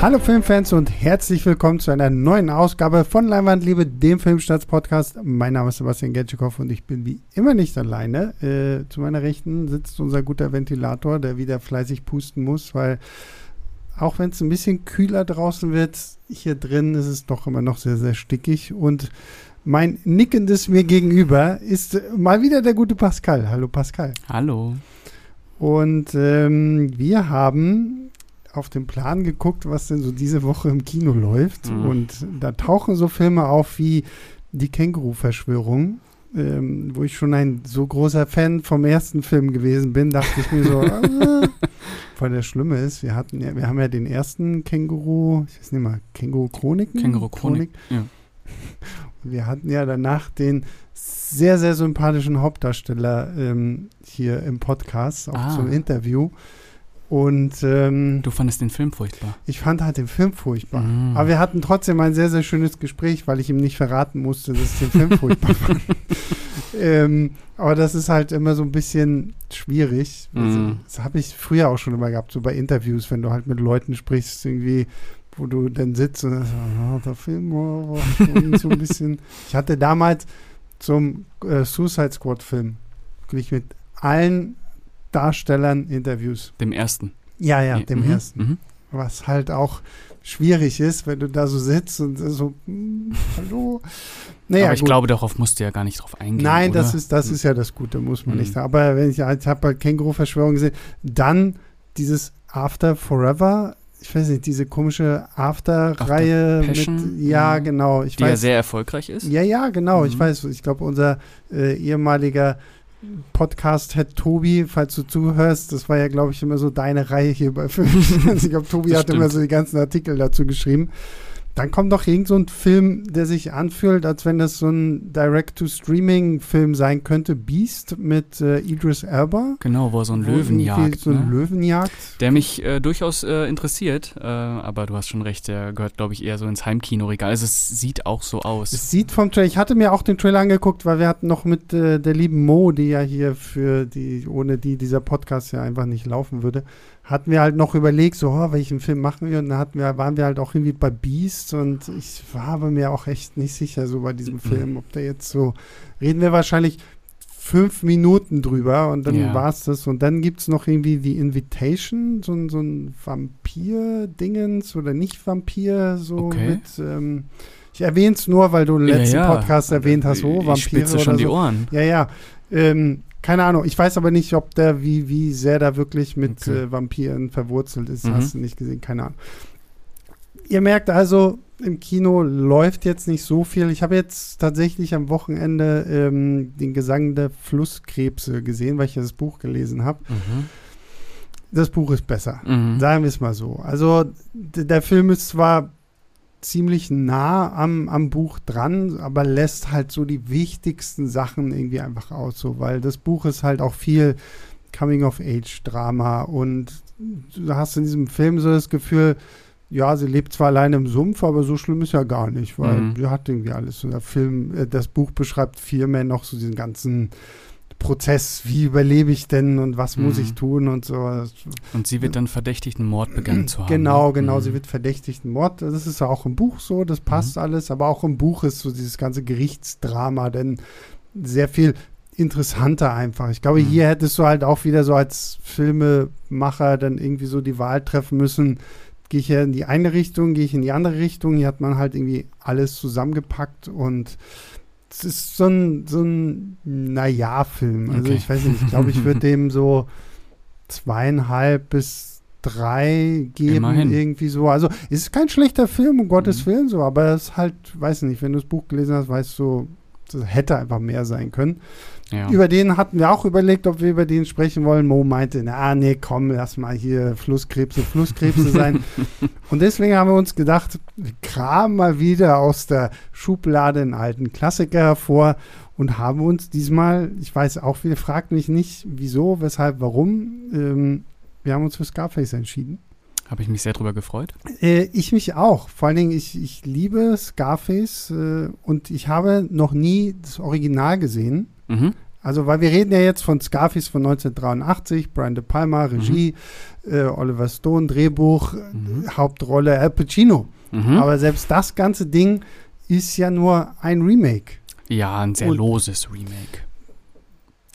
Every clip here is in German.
Hallo Filmfans und herzlich willkommen zu einer neuen Ausgabe von Leinwandliebe, dem Filmstarts-Podcast. Mein Name ist Sebastian Getschikow und ich bin wie immer nicht alleine. Äh, zu meiner Rechten sitzt unser guter Ventilator, der wieder fleißig pusten muss, weil auch wenn es ein bisschen kühler draußen wird, hier drin ist es doch immer noch sehr, sehr stickig. Und mein nickendes mir gegenüber ist mal wieder der gute Pascal. Hallo Pascal. Hallo. Und ähm, wir haben auf den Plan geguckt, was denn so diese Woche im Kino läuft. Mhm. Und da tauchen so Filme auf wie Die Känguru-Verschwörung. Ähm, wo ich schon ein so großer Fan vom ersten Film gewesen bin, dachte ich mir so, äh, weil das Schlimme ist, wir hatten ja, wir haben ja den ersten Känguru, ich weiß nicht mal, Känguru-Chroniken? Känguru-Chronik. Ja. Wir hatten ja danach den sehr, sehr sympathischen Hauptdarsteller ähm, hier im Podcast, auch Ah. zum Interview. Und ähm, Du fandest den Film furchtbar. ich fand halt den Film furchtbar. Mhm. Aber wir hatten trotzdem ein sehr, sehr schönes Gespräch, weil ich ihm nicht verraten musste, dass ich den Film furchtbar fand. Ähm, aber das ist halt immer so ein bisschen schwierig. Also, Mhm. Das habe ich früher auch schon immer gehabt, so bei Interviews, wenn du halt mit Leuten sprichst, irgendwie, wo du dann sitzt und so, ah, der Film war schon so ein bisschen. Ich hatte damals zum äh, Suicide Squad-Film wirklich mit allen Darstellern Interviews. Dem ersten. Ja, ja, dem mhm. ersten Mhm. was halt auch schwierig ist, wenn du da so sitzt und so, hm, hallo. Naja, Aber ich gut. glaube, darauf musst du ja gar nicht drauf eingehen. Nein, oder? das ist, das Mhm. ist ja das Gute, muss man nicht sagen. Aber wenn ich, ich habe halt Känguru-Verschwörung gesehen, dann dieses After Forever, ich weiß nicht, diese komische After-Reihe After mit, ja, genau, ich Die ja weiß. sehr erfolgreich ist. Ja, ja, genau, ich Mhm. weiß, ich glaube, unser äh, ehemaliger Podcast-Head Tobi, falls du zuhörst, das war ja, glaube ich, immer so deine Reihe hier bei Film. ich glaube, Tobi Das hat immer so die ganzen Artikel dazu geschrieben. Dann kommt doch irgend so ein Film, der sich anfühlt, als wenn das so ein Direct-to-Streaming-Film sein könnte. Beast mit äh, Idris Elba. Genau, wo er so einen Wo Löwen irgendwie jagt. So ein ne? Löwen jagt. Der mich äh, durchaus äh, interessiert. Äh, aber du hast schon recht, der gehört, glaube ich, eher so ins Heimkinoregal. Also es sieht auch so aus. Es sieht vom Trailer, ich hatte mir auch den Trailer angeguckt, weil wir hatten noch mit äh, der lieben Mo, die ja hier für die, ohne die dieser Podcast ja einfach nicht laufen würde, hatten wir halt noch überlegt, so, oh, welchen Film machen wir? Und da hatten wir, waren wir halt auch irgendwie bei Beast und ich war aber mir auch echt nicht sicher, so bei diesem Mhm. Film, ob der jetzt so, reden wir wahrscheinlich fünf Minuten drüber und dann Ja. war es das. Und dann gibt es noch irgendwie The Invitation, so, ein- so ein Vampir-Dingens oder nicht Vampir, so Okay. mit, ähm, ich erwähne es nur, weil du im letzten ja, ja. Podcast erwähnt hast, oh, Ich Vampire spitze schon oder die so. Ohren. Ja, ja. Ähm, keine Ahnung. Ich weiß aber nicht, ob der, wie, wie sehr da wirklich mit Okay. äh, Vampiren verwurzelt ist. Mhm. Hast du nicht gesehen? Keine Ahnung. Ihr merkt also, im Kino läuft jetzt nicht so viel. Ich habe jetzt tatsächlich am Wochenende ähm, den Gesang der Flusskrebse gesehen, weil ich ja das Buch gelesen habe. Mhm. Das Buch ist besser. Mhm. Sagen wir es mal so. Also der Film ist zwar ziemlich nah am, am Buch dran, aber lässt halt so die wichtigsten Sachen irgendwie einfach aus, so, weil das Buch ist halt auch viel Coming-of-Age-Drama und du hast in diesem Film so das Gefühl, ja, sie lebt zwar alleine im Sumpf, aber so schlimm ist ja gar nicht, weil Mhm. sie hat irgendwie alles. Und der Film, äh, das Buch beschreibt vielmehr noch so diesen ganzen Prozess, wie überlebe ich denn und was muss Mhm. ich tun und so. Und sie wird dann verdächtigt, einen Mord begangen zu haben. Genau, ne? genau. Mhm. Sie wird verdächtigt, ein Mord. Das ist ja auch im Buch so, das passt Mhm. alles. Aber auch im Buch ist so dieses ganze Gerichtsdrama, denn sehr viel interessanter einfach. Ich glaube, Mhm. hier hättest du halt auch wieder so als Filmemacher dann irgendwie so die Wahl treffen müssen. Gehe ich hier in die eine Richtung, gehe ich in die andere Richtung. Hier hat man halt irgendwie alles zusammengepackt und es ist so ein, so ein Naja-Film. Also Okay. ich weiß nicht, ich glaube, ich würde dem so zweieinhalb bis drei geben, Immerhin. irgendwie so. Also es ist kein schlechter Film, um Gottes Mhm. Willen, so, aber es ist halt, weiß nicht, wenn du das Buch gelesen hast, weißt du, hätte einfach mehr sein können. Ja. Über den hatten wir auch überlegt, ob wir über den sprechen wollen. Mo meinte, na nee, komm, lass mal hier Flusskrebse, Flusskrebse sein. Und deswegen haben wir uns gedacht, wir kramen mal wieder aus der Schublade einen alten Klassiker hervor und haben uns diesmal, ich weiß auch, viele fragt mich nicht, wieso, weshalb, warum. Ähm, wir haben uns für Scarface entschieden. Habe ich mich sehr drüber gefreut. Äh, ich mich auch. Vor allen Dingen, ich, ich liebe Scarface äh, und ich habe noch nie das Original gesehen. Mhm. Also, weil wir reden ja jetzt von Scarface von 1983, Brian De Palma, Regie, mhm. äh, Oliver Stone, Drehbuch, mhm. Hauptrolle Al Pacino. Mhm. Aber selbst das ganze Ding ist ja nur ein Remake. Ja, ein sehr Und loses Remake.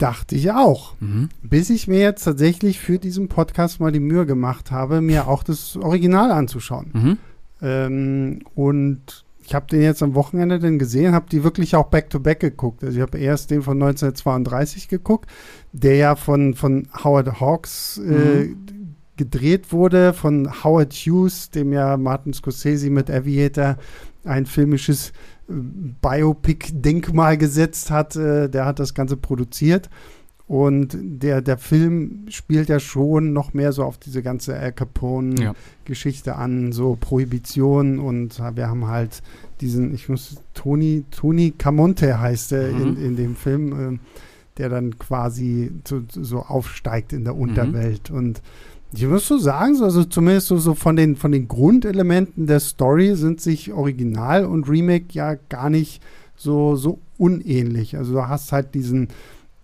Dachte ich auch. Mhm. Bis ich mir jetzt tatsächlich für diesen Podcast mal die Mühe gemacht habe, mir auch das Original anzuschauen. Mhm. Ähm, und ich habe den jetzt am Wochenende dann gesehen, habe die wirklich auch back-to-back -back geguckt. Also ich habe erst den von 1932 geguckt, der ja von, von Howard Hawks äh, mhm. gedreht wurde, von Howard Hughes, dem ja Martin Scorsese mit Aviator ein filmisches Biopic-Denkmal gesetzt hat. Äh, der hat das Ganze produziert. Und der, der Film spielt ja schon noch mehr so auf diese ganze Al Capone-Geschichte ja. an, so Prohibition. Und wir haben halt diesen, ich muss, Tony, Tony Camonte heißt er mhm. in, in dem Film, äh, der dann quasi so, so aufsteigt in der mhm. Unterwelt. Mhm. Und ich muss so sagen, also zumindest so, so von, den, von den Grundelementen der Story sind sich Original und Remake ja gar nicht so, so unähnlich. Also du hast halt diesen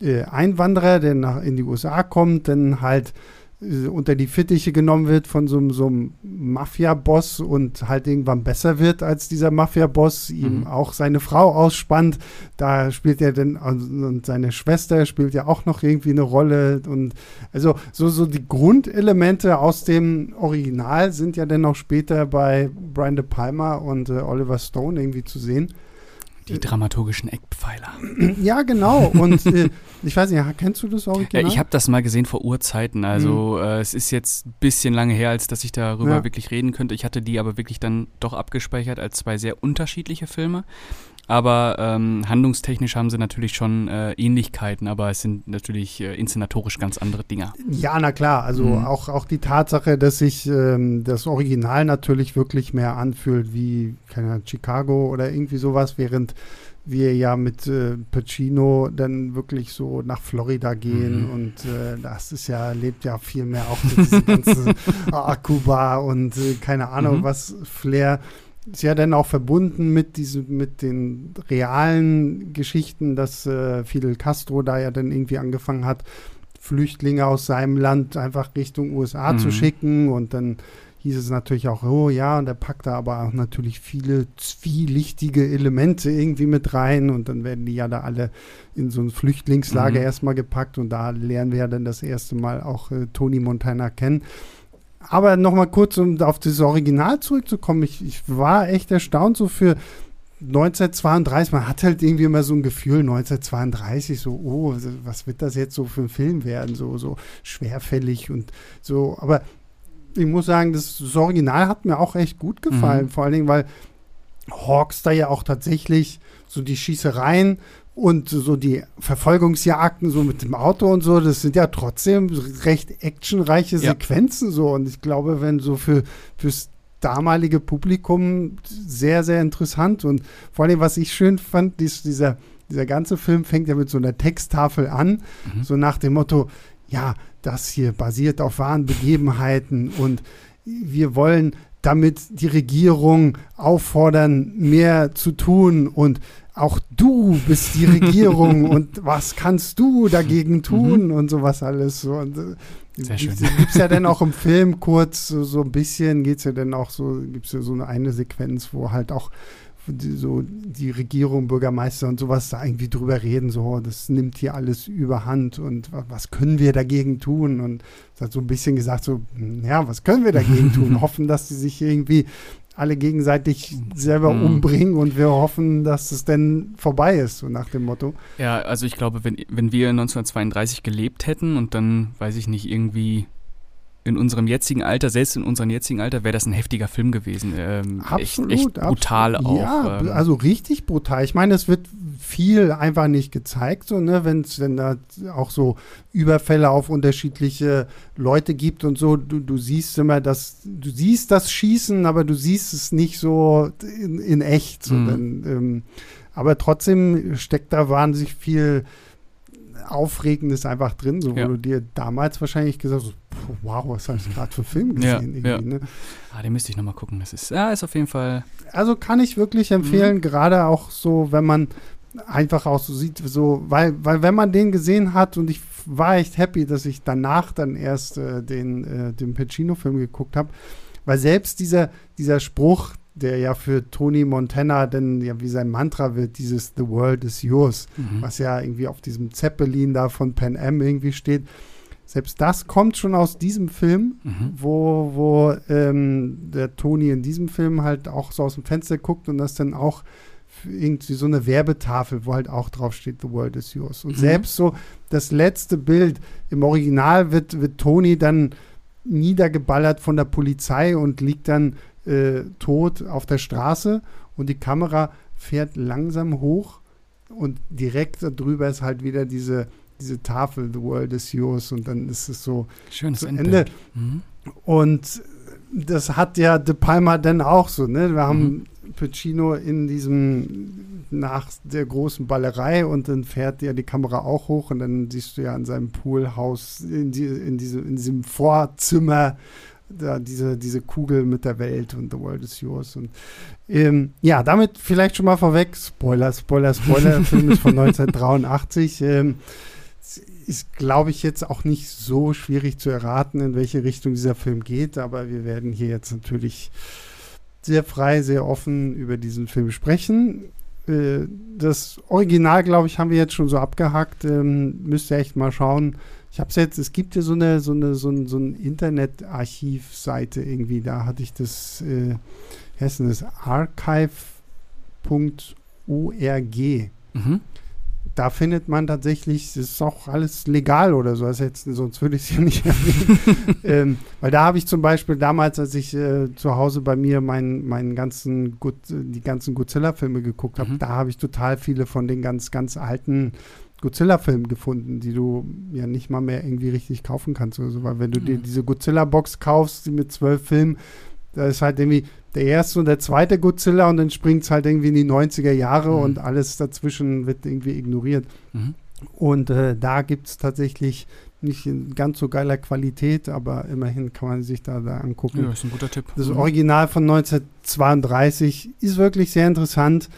äh, Einwanderer, der nach, in die USA kommt, dann halt unter die Fittiche genommen wird von so, so einem Mafia-Boss und halt irgendwann besser wird als dieser Mafia-Boss, ihm mhm. auch seine Frau ausspannt. Da spielt er dann, und seine Schwester spielt ja auch noch irgendwie eine Rolle. Und also so, so die Grundelemente aus dem Original sind ja dann auch später bei Brian De Palma und äh, Oliver Stone irgendwie zu sehen. Die dramaturgischen Eckpfeiler. Ja, genau. Und äh, ich weiß nicht, kennst du das Original? Ja, ich habe das mal gesehen vor Urzeiten. Also mhm. äh, es ist jetzt ein bisschen lange her, als dass ich darüber ja. wirklich reden könnte. Ich hatte die aber wirklich dann doch abgespeichert als zwei sehr unterschiedliche Filme. Aber ähm, handlungstechnisch haben sie natürlich schon äh, Ähnlichkeiten, aber es sind natürlich äh, inszenatorisch ganz andere Dinger. Ja, na klar. Also mhm. auch, auch die Tatsache, dass sich ähm, das Original natürlich wirklich mehr anfühlt wie, keine Ahnung, Chicago oder irgendwie sowas, während wir ja mit äh, Pacino dann wirklich so nach Florida gehen mhm. und äh, das ist ja, lebt ja viel mehr auch diese ganze ah, Kuba und äh, keine Ahnung mhm. was Flair ist ja dann auch verbunden mit diesem, mit den realen Geschichten, dass äh, Fidel Castro da ja dann irgendwie angefangen hat, Flüchtlinge aus seinem Land einfach Richtung USA mhm. zu schicken und dann hieß es natürlich auch, oh ja, und er packt da aber auch natürlich viele zwielichtige Elemente irgendwie mit rein und dann werden die ja da alle in so ein Flüchtlingslager mhm. erstmal gepackt und da lernen wir ja dann das erste Mal auch äh, Tony Montana kennen. Aber nochmal kurz, um auf das Original zurückzukommen, ich, ich war echt erstaunt, so für 1932, man hat halt irgendwie immer so ein Gefühl, 1932, so, oh, was wird das jetzt so für ein Film werden, so, so schwerfällig und so. Aber ich muss sagen, das, das Original hat mir auch echt gut gefallen, mhm. vor allen Dingen, weil Hawks da ja auch tatsächlich so die Schießereien und so die Verfolgungsjagden so mit dem Auto und so, das sind ja trotzdem recht actionreiche ja. Sequenzen so. Und ich glaube, wenn so für fürs damalige Publikum sehr, sehr interessant. Und vor allem, was ich schön fand, ist dieser, dieser ganze Film fängt ja mit so einer Texttafel an, mhm. so nach dem Motto, ja, das hier basiert auf wahren Begebenheiten und wir wollen damit die Regierung auffordern, mehr zu tun und auch du bist die Regierung und was kannst du dagegen tun mhm. und sowas alles. So. Und, äh, Sehr schön. Gibt es ja dann auch im Film kurz so, so ein bisschen, geht es ja dann auch so, gibt es ja so eine, eine Sequenz, wo halt auch die, so die Regierung, Bürgermeister und sowas da irgendwie drüber reden, so, das nimmt hier alles überhand und was können wir dagegen tun? Und es hat so ein bisschen gesagt, so, hm, ja, was können wir dagegen tun? Hoffen, dass sie sich irgendwie alle gegenseitig selber mhm. umbringen und wir hoffen, dass es denn vorbei ist, so nach dem Motto. Ja, also ich glaube, wenn, wenn wir 1932 gelebt hätten und dann, weiß ich nicht, irgendwie in unserem jetzigen Alter, selbst in unserem jetzigen Alter, wäre das ein heftiger Film gewesen. Ähm, absolut. Echt, echt brutal absolut. auch. Ja, ähm. also richtig brutal. Ich meine, es wird viel einfach nicht gezeigt, so, ne, wenn es wenn da auch so Überfälle auf unterschiedliche Leute gibt und so, du, du siehst immer das, du siehst das Schießen, aber du siehst es nicht so in, in echt. So, mhm. denn, ähm, aber trotzdem steckt da wahnsinnig viel Aufregendes einfach drin, so wo ja. du dir damals wahrscheinlich gesagt hast, wow, was hast du gerade für Film gesehen? Ja, ja. Ne? Ah, den müsste ich nochmal gucken. Das ist, ja, ist auf jeden Fall. Also kann ich wirklich empfehlen, mhm. gerade auch so, wenn man einfach auch so sieht, so, weil, weil wenn man den gesehen hat und ich war echt happy, dass ich danach dann erst äh, den, äh, den Pacino-Film geguckt habe, weil selbst dieser, dieser Spruch, der ja für Tony Montana dann ja wie sein Mantra wird, dieses The World is Yours, mhm. was ja irgendwie auf diesem Zeppelin da von Pan Am irgendwie steht. Selbst das kommt schon aus diesem Film, mhm. wo, wo ähm, der Tony in diesem Film halt auch so aus dem Fenster guckt und das dann auch irgendwie so eine Werbetafel, wo halt auch drauf steht, The World is Yours. Und mhm. selbst so das letzte Bild im Original wird, wird Tony dann niedergeballert von der Polizei und liegt dann äh, tot auf der Straße und die Kamera fährt langsam hoch und direkt darüber ist halt wieder diese, diese Tafel, The World is Yours und dann ist es so Schönes zu Ende. Mhm. Und das hat ja De Palma dann auch so, ne? Wir haben mhm. Pacino in diesem, nach der großen Ballerei und dann fährt ja die Kamera auch hoch und dann siehst du ja in seinem Poolhaus, in, die, in, diese, in diesem Vorzimmer, da diese, diese Kugel mit der Welt und The World is Yours. Und ähm, ja, damit vielleicht schon mal vorweg, Spoiler, Spoiler, Spoiler, der Film ist von 1983. Ähm, ist, glaube ich, jetzt auch nicht so schwierig zu erraten, in welche Richtung dieser Film geht, aber wir werden hier jetzt natürlich sehr frei, sehr offen über diesen Film sprechen. Äh, das Original, glaube ich, haben wir jetzt schon so abgehakt. Ähm, müsst ihr echt mal schauen. Ich habe es jetzt, es gibt ja so eine, so eine, so ein, so ein Internetarchivseite irgendwie, da hatte ich das, äh, heißt das archive.org. Mhm da findet man tatsächlich, das ist auch alles legal oder so, also jetzt, sonst würde ich es ja nicht erwähnen. ähm, weil da habe ich zum Beispiel damals, als ich äh, zu Hause bei mir meinen, meinen ganzen die ganzen Godzilla-Filme geguckt habe, mhm. da habe ich total viele von den ganz, ganz alten Godzilla-Filmen gefunden, die du ja nicht mal mehr irgendwie richtig kaufen kannst oder so. Weil wenn du mhm. dir diese Godzilla-Box kaufst, die mit zwölf Filmen, da ist halt irgendwie der erste und der zweite Godzilla und dann springt es halt irgendwie in die 90er Jahre mhm. und alles dazwischen wird irgendwie ignoriert. Mhm. Und äh, da gibt es tatsächlich nicht in ganz so geiler Qualität, aber immerhin kann man sich da, da angucken. Ja, ist ein guter Tipp. Das mhm. Original von 1932 ist wirklich sehr interessant.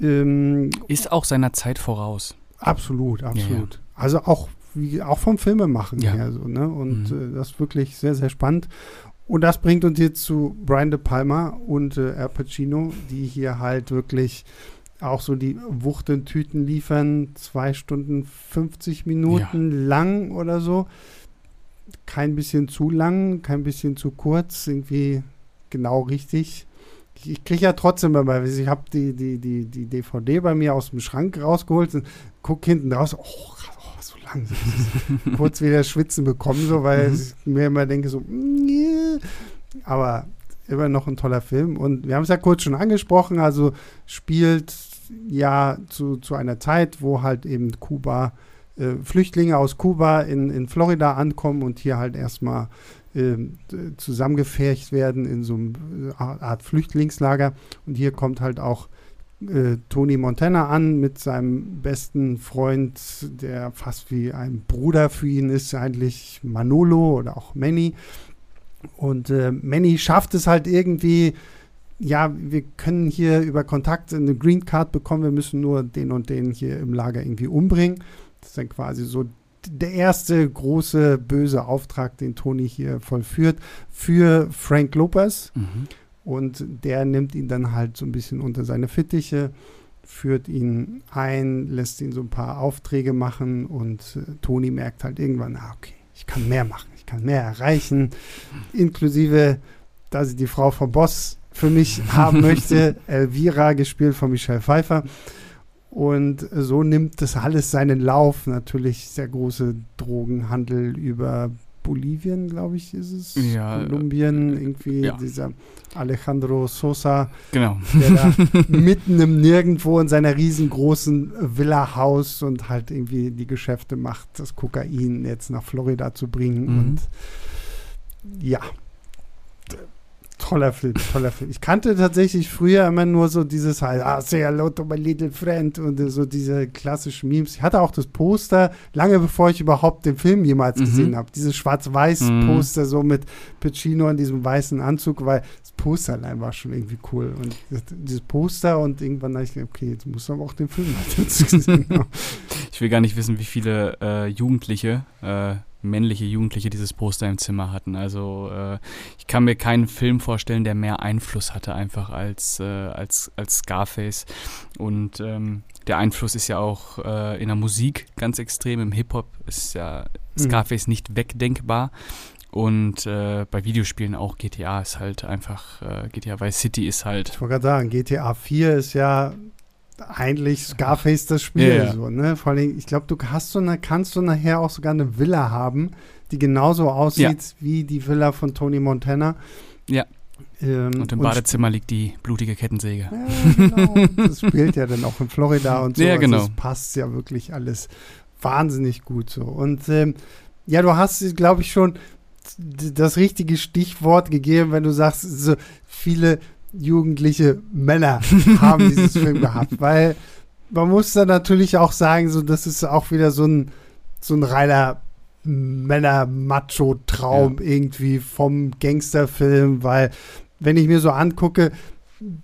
Ähm, ist auch seiner Zeit voraus. Absolut, absolut. Ja, ja. Also auch, wie, auch vom Filmemachen ja. her so, ne? Und mhm. äh, das ist wirklich sehr, sehr spannend. Und das bringt uns jetzt zu Brian De Palma und äh, Al Pacino, die hier halt wirklich auch so die Wuchtentüten liefern. Zwei Stunden 50 Minuten ja. lang oder so. Kein bisschen zu lang, kein bisschen zu kurz, irgendwie genau richtig. Ich, kriege ja trotzdem immer, ich habe die, die, die, die DVD bei mir aus dem Schrank rausgeholt und gucke hinten raus, oh, lang. kurz wieder schwitzen bekommen, so, weil mhm. ich mir immer denke, so, yeah. aber immer noch ein toller Film. Und wir haben es ja kurz schon angesprochen, also spielt ja zu, zu einer Zeit, wo halt eben Kuba, äh, Flüchtlinge aus Kuba in, in Florida ankommen und hier halt erstmal äh, zusammengefärcht werden in so einer äh, Art Flüchtlingslager. Und hier kommt halt auch äh, Tony Montana an mit seinem besten Freund, der fast wie ein Bruder für ihn ist, eigentlich Manolo oder auch Manny. Und äh, Manny schafft es halt irgendwie, ja, wir können hier über Kontakt eine Green Card bekommen, wir müssen nur den und den hier im Lager irgendwie umbringen. Das ist dann quasi so der erste große böse Auftrag, den Tony hier vollführt für Frank Lopez. Mhm. Und der nimmt ihn dann halt so ein bisschen unter seine Fittiche, führt ihn ein, lässt ihn so ein paar Aufträge machen und äh, Toni merkt halt irgendwann, ah, okay, ich kann mehr machen, ich kann mehr erreichen, inklusive, da sie die Frau vom Boss für mich haben möchte, Elvira, gespielt von Michelle Pfeiffer. Und so nimmt das alles seinen Lauf. Natürlich sehr große Drogenhandel über Bolivien, glaube ich, ist es. Ja. Kolumbien, irgendwie ja. dieser Alejandro Sosa, genau. der da mitten im Nirgendwo in seiner riesengroßen Villa Haus und halt irgendwie die Geschäfte macht, das Kokain jetzt nach Florida zu bringen. Mhm. Und ja, toller Film, toller Film. Ich kannte tatsächlich früher immer nur so dieses ah, say hello to my little friend und so diese klassischen Memes. Ich hatte auch das Poster, lange bevor ich überhaupt den Film jemals mhm. gesehen habe. Dieses Schwarz-Weiß-Poster mhm. so mit Pacino in diesem weißen Anzug, weil das Poster allein war schon irgendwie cool. Und dieses Poster und irgendwann dachte ich, okay, jetzt muss aber auch den Film halt dazu sehen. ich will gar nicht wissen, wie viele äh, Jugendliche äh, männliche Jugendliche dieses Poster im Zimmer hatten. Also äh, ich kann mir keinen Film vorstellen, der mehr Einfluss hatte einfach als, äh, als, als Scarface. Und ähm, der Einfluss ist ja auch äh, in der Musik ganz extrem. Im Hip-Hop ist ja mhm. Scarface mhm. nicht wegdenkbar. Und äh, bei Videospielen auch GTA ist halt einfach, äh, GTA Vice City ist halt. Ich wollte gerade sagen, GTA 4 ist ja eigentlich Scarface das Spiel. Ja, ja. So, ne? Vor allem, ich glaube, du hast so eine, kannst du nachher auch sogar eine Villa haben, die genauso aussieht ja. wie die Villa von Tony Montana. Ja. Ähm, und im Badezimmer liegt die blutige Kettensäge. Ja, genau. das spielt ja dann auch in Florida und so. Ja, genau. Also das passt ja wirklich alles wahnsinnig gut so. Und ähm, ja, du hast, glaube ich, schon das richtige Stichwort gegeben, wenn du sagst, so viele jugendliche Männer haben dieses Film gehabt, weil man muss da natürlich auch sagen, so das ist auch wieder so ein so ein reiner Männer-Macho-Traum ja. irgendwie vom Gangsterfilm, weil wenn ich mir so angucke,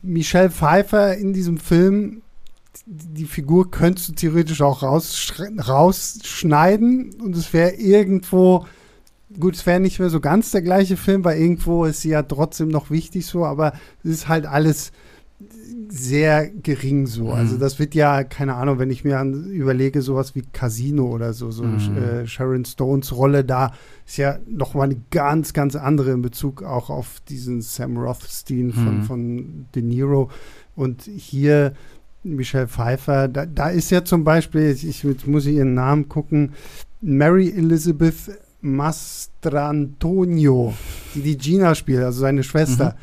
Michelle Pfeiffer in diesem Film, die Figur könntest du theoretisch auch rausschneiden und es wäre irgendwo gut, es wäre nicht mehr so ganz der gleiche Film, weil irgendwo ist sie ja trotzdem noch wichtig so, aber es ist halt alles sehr gering so. Mhm. Also das wird ja, keine Ahnung, wenn ich mir an, überlege, sowas wie Casino oder so, so mhm. äh, Sharon Stones Rolle da ist ja nochmal eine ganz, ganz andere in Bezug auch auf diesen Sam Rothstein von, mhm. von De Niro. Und hier Michelle Pfeiffer, da, da ist ja zum Beispiel, ich, ich muss ihren Namen gucken, Mary Elizabeth Mastrantonio, die die Gina spielt, also seine Schwester. Mhm.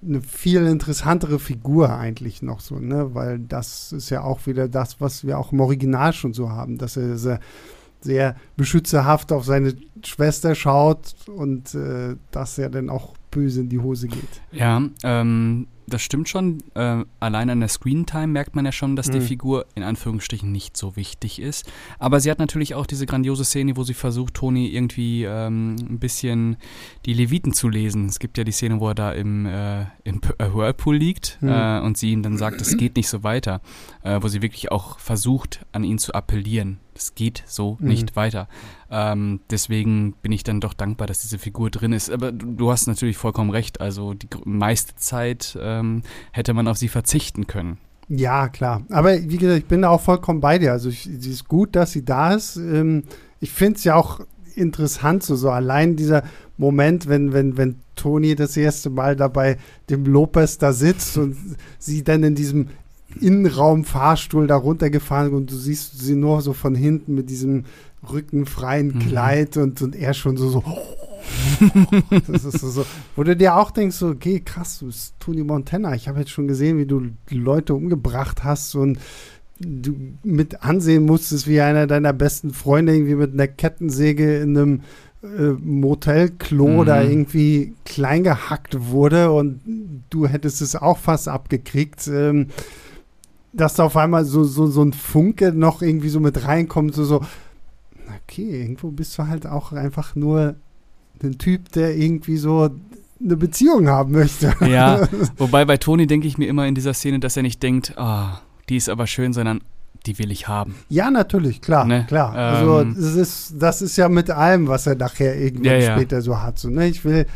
Eine viel interessantere Figur eigentlich noch so, ne? Weil das ist ja auch wieder das, was wir auch im Original schon so haben, dass er sehr, sehr beschützerhaft auf seine Schwester schaut und äh, dass er dann auch böse in die Hose geht. Ja, ähm, das stimmt schon. Äh, allein an der Screentime merkt man ja schon, dass mhm. die Figur in Anführungsstrichen nicht so wichtig ist. Aber sie hat natürlich auch diese grandiose Szene, wo sie versucht, Toni irgendwie ähm, ein bisschen die Leviten zu lesen. Es gibt ja die Szene, wo er da im, äh, im äh, Whirlpool liegt mhm. äh, und sie ihm dann sagt, es geht nicht so weiter. Äh, wo sie wirklich auch versucht, an ihn zu appellieren. Es geht so mhm. nicht weiter. Ähm, deswegen bin ich dann doch dankbar, dass diese Figur drin ist. Aber du, du hast natürlich vollkommen recht. Also die meiste Zeit ähm, hätte man auf sie verzichten können. Ja, klar. Aber wie gesagt, ich bin da auch vollkommen bei dir. Also es ist gut, dass sie da ist. Ähm, ich finde es ja auch interessant, so, so allein dieser Moment, wenn, wenn, wenn Toni das erste Mal dabei dem Lopez da sitzt und sie dann in diesem Innenraum-Fahrstuhl da runtergefahren und du siehst sie nur so von hinten mit diesem rückenfreien mhm. Kleid und, und er schon so, so das ist so, wo du dir auch denkst, so, okay, krass, du bist Tony Montana. Ich habe jetzt schon gesehen, wie du Leute umgebracht hast und du mit ansehen musstest, wie einer deiner besten Freunde irgendwie mit einer Kettensäge in einem äh, Motelklo mhm. da irgendwie klein gehackt wurde und du hättest es auch fast abgekriegt. Ähm, dass da auf einmal so, so, so ein Funke noch irgendwie so mit reinkommt, so, so, okay, irgendwo bist du halt auch einfach nur ein Typ, der irgendwie so eine Beziehung haben möchte. Ja, wobei bei Toni denke ich mir immer in dieser Szene, dass er nicht denkt, ah, oh, die ist aber schön, sondern die will ich haben. Ja, natürlich, klar, ne? klar. Also ähm, das ist, das ist ja mit allem, was er nachher irgendwann ja, später ja. so hat. So, ne? Ich will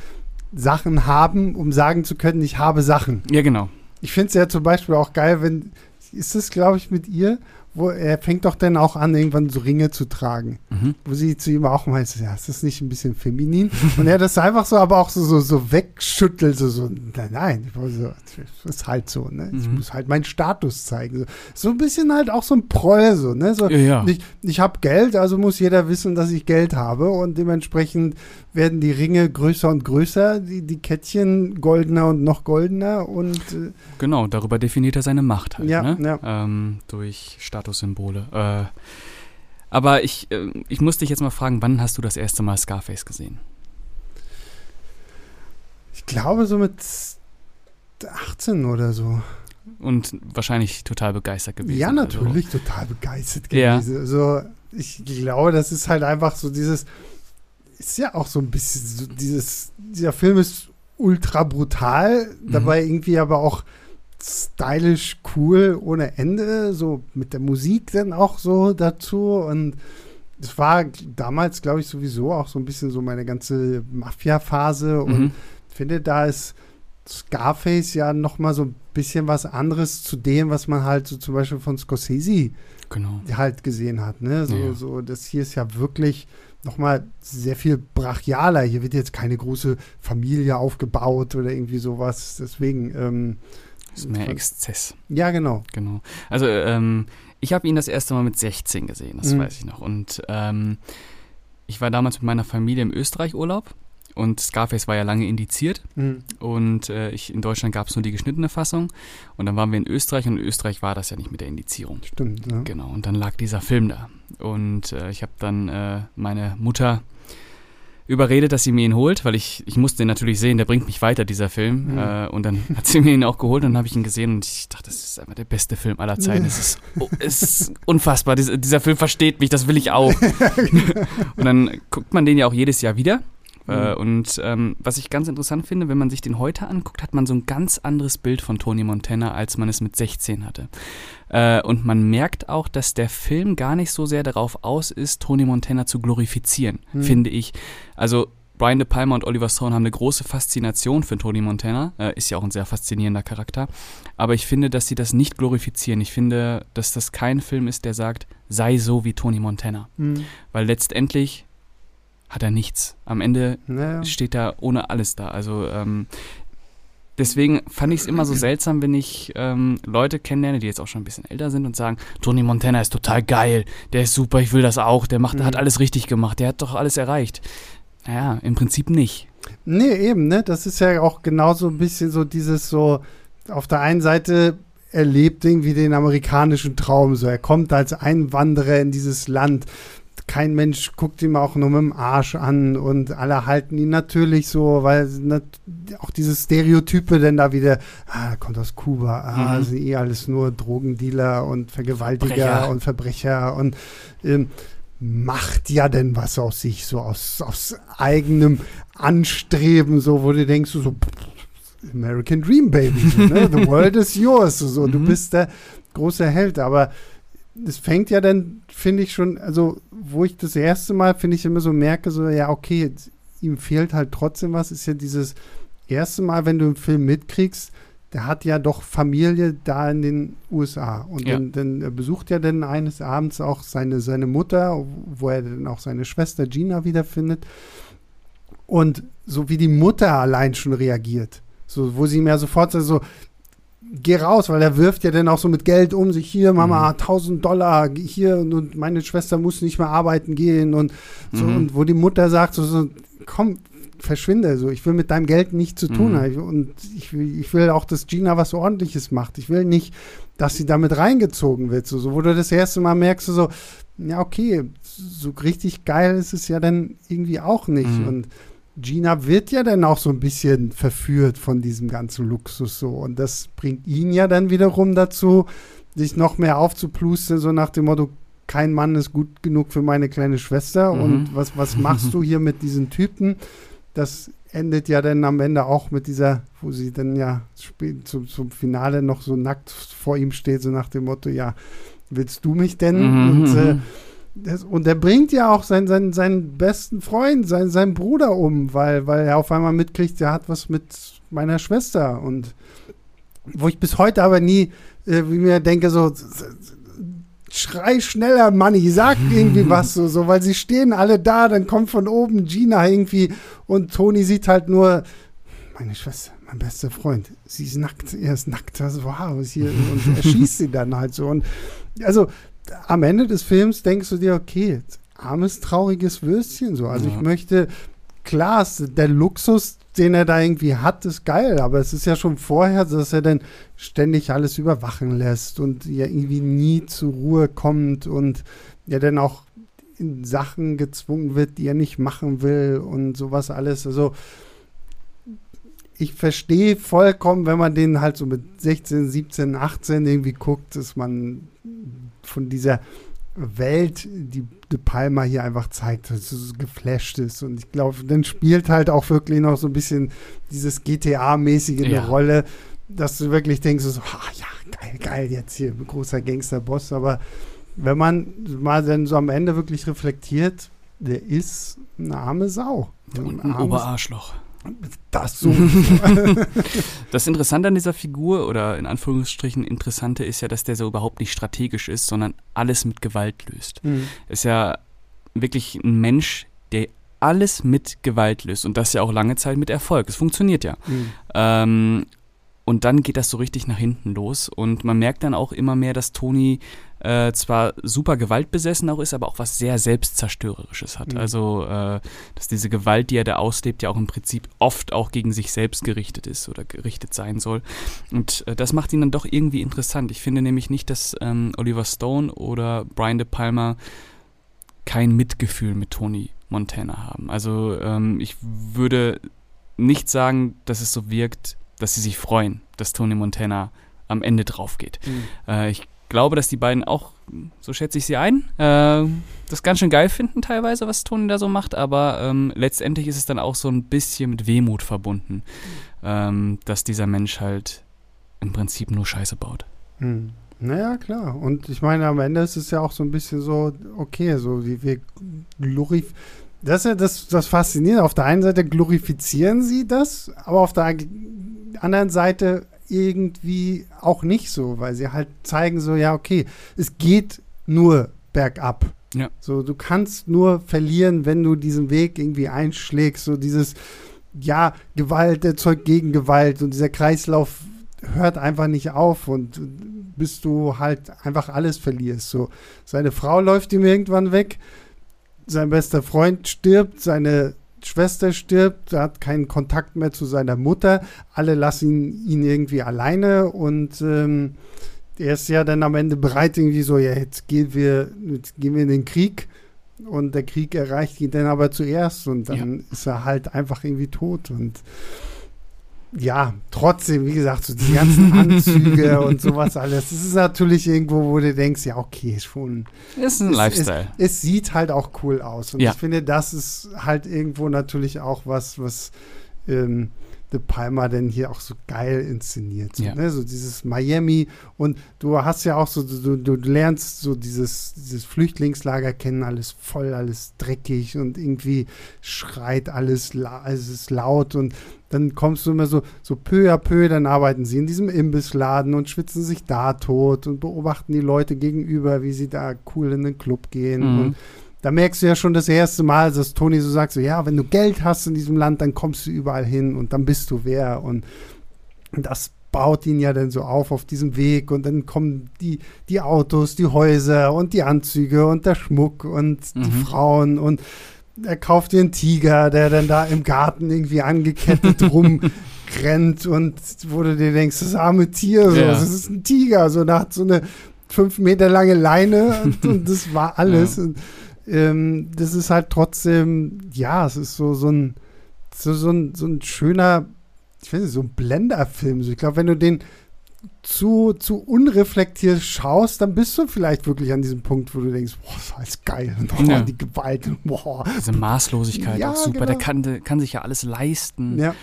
Sachen haben, um sagen zu können, ich habe Sachen. Ja, genau. Ich finde es ja zum Beispiel auch geil, wenn ist es, glaube ich, mit ihr, wo er fängt doch dann auch an, irgendwann so Ringe zu tragen. Mhm. Wo sie zu ihm auch meint, ja, ist das nicht ein bisschen feminin? Und er das einfach so, aber auch so, so, so wegschüttelt, so, so, nein, nein, so, das ist halt so, ne? Mhm. Ich muss halt meinen Status zeigen. So, so ein bisschen halt auch so ein Proll, so, ne? So, ja, ja. Ich, ich habe Geld, also muss jeder wissen, dass ich Geld habe und dementsprechend werden die Ringe größer und größer, die, die Kettchen goldener und noch goldener und äh, Genau, darüber definiert er seine Macht halt, ja, ne? Ja. Ähm, durch Status Statussymbole. Äh, aber ich, äh, ich muss dich jetzt mal fragen, wann hast du das erste Mal Scarface gesehen? Ich glaube so mit 18 oder so. Und wahrscheinlich total begeistert gewesen. Ja, also natürlich also. total begeistert Ja. gewesen. Also ich glaube, das ist halt einfach so dieses, ist ja auch so ein bisschen so dieses, dieser Film ist ultra brutal, Mhm. dabei irgendwie aber auch stylisch cool ohne Ende, so mit der Musik dann auch so dazu und es war damals, glaube ich, sowieso auch so ein bisschen so meine ganze Mafia-Phase und Mhm. ich finde, da ist Scarface ja noch mal so ein bisschen was anderes zu dem, was man halt so zum Beispiel von Scorsese Genau. halt gesehen hat. Ne? So, Ja. so, das hier ist ja wirklich noch mal sehr viel brachialer. Hier wird jetzt keine große Familie aufgebaut oder irgendwie sowas. Deswegen, ähm, Ist mehr Exzess. ja, genau. Genau. Also, ähm, ich habe ihn das erste Mal mit 16 gesehen, das Mhm. weiß ich noch. Und ähm, ich war damals mit meiner Familie im Österreich-Urlaub und Scarface war ja lange indiziert. Mhm. Und äh, ich, in Deutschland gab es nur die geschnittene Fassung. Und dann waren wir in Österreich und in Österreich war das ja nicht mit der Indizierung. Stimmt. Ne? Genau, und dann lag dieser Film da. Und äh, ich habe dann äh, meine Mutter überredet, dass sie mir ihn holt, weil ich, ich musste ihn natürlich sehen, der bringt mich weiter, dieser Film. Mhm. Äh, und dann hat sie mir ihn auch geholt und dann habe ich ihn gesehen und ich dachte, das ist einfach der beste Film aller Zeiten. Es ist, oh, es ist unfassbar, Dies, dieser Film versteht mich, das will ich auch. und dann guckt man den ja auch jedes Jahr wieder. Äh, und ähm, was ich ganz interessant finde, wenn man sich den heute anguckt, hat man so ein ganz anderes Bild von Tony Montana, als man es mit 16 hatte. Äh, und man merkt auch, dass der Film gar nicht so sehr darauf aus ist, Tony Montana zu glorifizieren, Hm. finde ich. Also Brian De Palma und Oliver Stone haben eine große Faszination für Tony Montana. Äh, ist ja auch ein sehr faszinierender Charakter. Aber ich finde, dass sie das nicht glorifizieren. Ich finde, dass das kein Film ist, der sagt, sei so wie Tony Montana. Mhm. Weil letztendlich hat er nichts. Am Ende Naja. steht da ohne alles da. Also ähm, deswegen fand ich es immer so seltsam, wenn ich ähm, Leute kennenlerne, die jetzt auch schon ein bisschen älter sind und sagen, Tony Montana ist total geil, der ist super, ich will das auch, der macht, Mhm. hat alles richtig gemacht, der hat doch alles erreicht. Naja, im Prinzip nicht. Nee, eben, ne? Das ist ja auch genauso ein bisschen so dieses so, auf der einen Seite erlebt irgendwie den amerikanischen Traum so. Er kommt als Einwanderer in dieses Land. Kein Mensch guckt ihm auch nur mit dem Arsch an und alle halten ihn natürlich so, weil auch diese Stereotype denn da wieder, ah, er kommt aus Kuba, ah, Mhm. sind eh alles nur Drogendealer und Vergewaltiger Verbrecher. und Verbrecher und ähm, macht ja denn was aus sich, so aus, aus eigenem Anstreben, so, wo du denkst, so, pff, American Dream Baby, so, ne? the world is yours, so, so. du Mhm. bist der große Held, aber es fängt ja dann, finde ich schon, also wo ich das erste Mal, finde ich immer so merke, so, ja, okay, jetzt, ihm fehlt halt trotzdem was, ist ja dieses erste Mal, wenn du einen Film mitkriegst, der hat ja doch Familie da in den USA. Und Ja. dann, dann besucht er dann eines Abends auch seine, seine Mutter, wo er dann auch seine Schwester Gina wiederfindet. Und so wie die Mutter allein schon reagiert, so wo sie ihm ja sofort so, geh raus, weil er wirft ja dann auch so mit Geld um sich, hier Mama, Mhm. 1000 Dollar, hier und, meine Schwester muss nicht mehr arbeiten gehen und so. Mhm. Und wo die Mutter sagt so, so komm, verschwinde, so, ich will mit deinem Geld nichts zu tun Mhm. haben. Und ich will, ich will auch, dass Gina was Ordentliches macht. Ich will nicht, dass sie damit reingezogen wird. So, so wo du das erste Mal merkst, so, ja, okay, so richtig geil ist es ja dann irgendwie auch nicht. Mhm. Und Gina wird ja dann auch so ein bisschen verführt von diesem ganzen Luxus so. Und das bringt ihn ja dann wiederum dazu, sich noch mehr aufzuplusten, so nach dem Motto, kein Mann ist gut genug für meine kleine Schwester. Mhm. Und was, was machst du hier mit diesen Typen? Das endet ja dann am Ende auch mit dieser, wo sie dann ja zum, zum Finale noch so nackt vor ihm steht, so nach dem Motto, ja, willst du mich denn? Mhm, Und äh. das, und er bringt ja auch seinen, seinen, seinen besten Freund, seinen, seinen Bruder um, weil, weil er auf einmal mitkriegt, er hat was mit meiner Schwester. Und wo ich bis heute aber nie, äh, wie mir denke, so, schrei schneller, Manni, sag irgendwie was, so, so, weil sie stehen alle da, dann kommt von oben Gina irgendwie und Toni sieht halt nur, meine Schwester, mein bester Freund, sie ist nackt, er ist nackt, das wow, was hier, und er schießt sie dann halt so. Und also am Ende des Films denkst du dir, okay, armes, trauriges Würstchen so. Also Ja. ich möchte, klar, der Luxus, den er da irgendwie hat, ist geil, aber es ist ja schon vorher, dass er dann ständig alles überwachen lässt und ja irgendwie nie zur Ruhe kommt und ja dann auch in Sachen gezwungen wird, die er nicht machen will und sowas alles. Also ich verstehe vollkommen, wenn man den halt so mit 16, 17, 18 irgendwie guckt, dass man von dieser Welt, die De Palma hier einfach zeigt, dass es geflasht ist. Und ich glaube, dann spielt halt auch wirklich noch so ein bisschen dieses GTA-mäßige eine Ja. Rolle, dass du wirklich denkst, so, ah, ja, geil, geil, jetzt hier ein großer Gangsterboss. Aber wenn man mal dann so am Ende wirklich reflektiert, der ist eine arme Sau. Und ein armes- Oberarschloch. Das so. Das Interessante an dieser Figur oder in Anführungsstrichen Interessante ist ja, dass der so überhaupt nicht strategisch ist, sondern alles mit Gewalt löst. Hm. Ist ja wirklich ein Mensch, der alles mit Gewalt löst und das ja auch lange Zeit mit Erfolg. Es funktioniert ja. Hm. Ähm, und dann geht das so richtig nach hinten los und man merkt dann auch immer mehr, dass Toni äh, zwar super gewaltbesessen auch ist, aber auch was sehr selbstzerstörerisches hat. Mhm. Also, äh, dass diese Gewalt, die er da auslebt, ja auch im Prinzip oft auch gegen sich selbst gerichtet ist oder gerichtet sein soll. Und äh, das macht ihn dann doch irgendwie interessant. Ich finde nämlich nicht, dass ähm, Oliver Stone oder Brian De Palma kein Mitgefühl mit Tony Montana haben. Also ähm, ich würde nicht sagen, dass es so wirkt, dass sie sich freuen, dass Tony Montana am Ende drauf geht. Hm. Äh, ich glaube, dass die beiden auch, so schätze ich sie ein, äh, das ganz schön geil finden teilweise, was Tony da so macht, aber ähm, letztendlich ist es dann auch so ein bisschen mit Wehmut verbunden, ähm, dass dieser Mensch halt im Prinzip nur Scheiße baut. Hm. Naja, klar. Und ich meine, am Ende ist es ja auch so ein bisschen so, okay, so wie wir glorif das ist ja das, das Faszinierende. Auf der einen Seite glorifizieren sie das, aber auf der anderen Seite irgendwie auch nicht so, weil sie halt zeigen so, ja, okay, es geht nur bergab. Ja. So, du kannst nur verlieren, wenn du diesen Weg irgendwie einschlägst. So dieses, ja, Gewalt erzeugt gegen Gewalt und dieser Kreislauf hört einfach nicht auf und bis du halt einfach alles verlierst. So, seine Frau läuft ihm irgendwann weg, sein bester Freund stirbt, seine Schwester stirbt, er hat keinen Kontakt mehr zu seiner Mutter, alle lassen ihn irgendwie alleine und ähm, er ist ja dann am Ende bereit, irgendwie so, ja, jetzt gehen wir, jetzt gehen wir in den Krieg und der Krieg erreicht ihn dann aber zuerst und dann ist er halt einfach irgendwie tot und ja, trotzdem, wie gesagt, so die ganzen Anzüge und sowas alles. Das ist natürlich irgendwo, wo du denkst, ja, okay, schon. Ist ein Es- Lifestyle. Es, es sieht halt auch cool aus. Und Ja. ich finde, das ist halt irgendwo natürlich auch was, was ähm, De Palma denn hier auch so geil inszeniert. So, Ja. ne? so dieses Miami und du hast ja auch so, du, du lernst so dieses, dieses Flüchtlingslager kennen, alles voll, alles dreckig und irgendwie schreit alles, la es ist laut und dann kommst du immer so, so peu à peu, dann arbeiten sie in diesem Imbissladen und schwitzen sich da tot und beobachten die Leute gegenüber, wie sie da cool in den Club gehen. Mhm. Und da merkst du ja schon das erste Mal, dass Toni so sagt, so ja, wenn du Geld hast in diesem Land, dann kommst du überall hin und dann bist du wer. Und das baut ihn ja dann so auf auf diesem Weg und dann kommen die, die Autos, die Häuser und die Anzüge und der Schmuck und die Mhm. Frauen und er kauft dir einen Tiger, der dann da im Garten irgendwie angekettet rumrennt und wo du dir denkst, das arme Tier, so, Ja. das ist ein Tiger, so, da hat so eine fünf Meter lange Leine und, und das war alles. Ja. Und, ähm, das ist halt trotzdem, ja, es ist so, so ein, so, so ein, so ein schöner, ich weiß nicht, so ein Blenderfilm. Ich glaube, wenn du den zu, zu unreflektiert schaust, dann bist du vielleicht wirklich an diesem Punkt, wo du denkst, boah, das ist alles geil. Und, boah, Ja. die Gewalt. Boah. Diese Maßlosigkeit Ja, auch super. genau. Der kann, der kann sich ja alles leisten. Ja,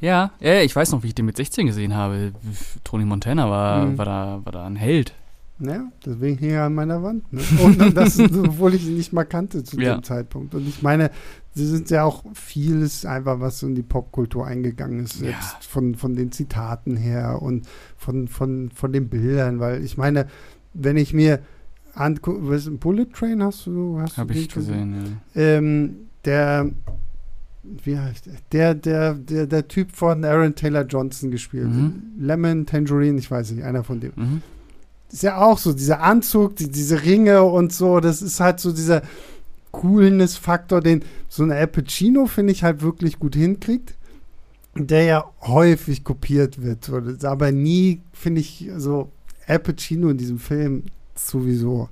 Ja, ja, ich weiß noch, wie ich den mit 16 gesehen habe. Tony Montana war, Mhm. war, da, war da ein Held. ja, deswegen hing er an meiner Wand. Ne? Und das, obwohl ich ihn nicht mal kannte zu Ja. dem Zeitpunkt. Und ich meine, sie sind ja auch vieles einfach, was in die Popkultur eingegangen ist, Ja. von, von den Zitaten her und von, von, von den Bildern, weil ich meine, wenn ich mir angucke, was ein Bullet Train hast du? Hast Habe du ich den gesehen, Ähm, der, wie heißt der? Der, der, der, Typ von Aaron Taylor Johnson gespielt. Mhm. Lemon, Tangerine, ich weiß nicht, einer von dem. ja. Mhm. Ist ja auch so, dieser Anzug, die, diese Ringe und so, das ist halt so dieser Coolness-Faktor, den so ein Al Pacino, finde ich, halt wirklich gut hinkriegt. Der ja häufig kopiert wird. Aber nie, finde ich, so Al Pacino in diesem Film sowieso.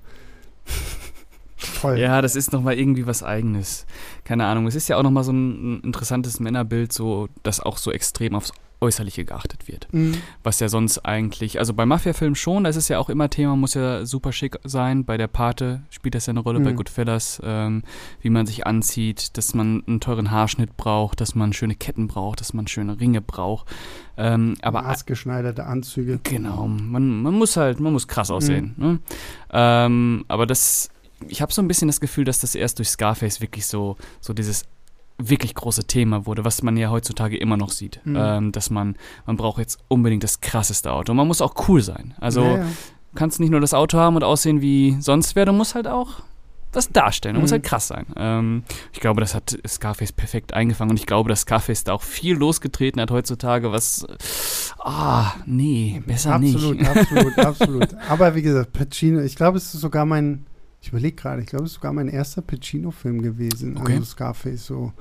Toll. Ja, das ist nochmal irgendwie was Eigenes. Keine Ahnung. Es ist ja auch nochmal so ein interessantes Männerbild, so, das auch so extrem aufs Äußerliche geachtet wird. Mhm. Was ja sonst eigentlich, also bei Mafia-Filmen schon, das ist ja auch immer Thema, muss ja super schick sein. Bei der Pate spielt das ja eine Rolle, mhm. bei Goodfellas, ähm, wie man sich anzieht, dass man einen teuren Haarschnitt braucht, dass man schöne Ketten braucht, dass man schöne Ringe braucht. Ähm, aber Maßgeschneiderte Anzüge. Genau, man, man muss halt, man muss krass aussehen. Mhm. Ne? Ähm, aber das, ich habe so ein bisschen das Gefühl, dass das erst durch Scarface wirklich so, so dieses wirklich große Thema wurde, was man ja heutzutage immer noch sieht. Mhm. Ähm, dass man, man braucht jetzt unbedingt das krasseste Auto. Man muss auch cool sein. Also ja, ja. kannst nicht nur das Auto haben und aussehen wie sonst wer, du musst halt auch das darstellen. Du mhm. musst halt krass sein. Ähm, ich glaube, das hat Scarface perfekt eingefangen und ich glaube, dass Scarface da auch viel losgetreten hat heutzutage, was ah, nee, besser absolut, nicht. Absolut, absolut, absolut. Aber wie gesagt, Pacino, ich glaube, es ist sogar mein ich überlege gerade, ich glaube, es ist sogar mein erster Pacino-Film gewesen. Okay. Also Scarface so.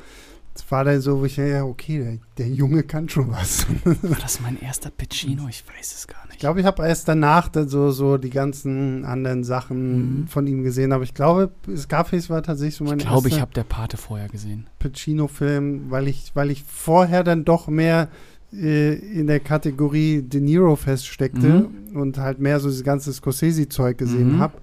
Das war da so, wo ich, ja, okay, der, der Junge kann schon was. War das mein erster Pacino? Ich weiß es gar nicht. Ich glaube, ich habe erst danach dann so, so die ganzen anderen Sachen mhm. von ihm gesehen. Aber ich glaube, Scarface war tatsächlich so mein erster. Ich glaube, ich habe der Pate vorher gesehen. Pacino-Film, weil ich, weil ich vorher dann doch mehr äh, in der Kategorie De Niro feststeckte mhm. und halt mehr so dieses ganze Scorsese-Zeug gesehen mhm. habe.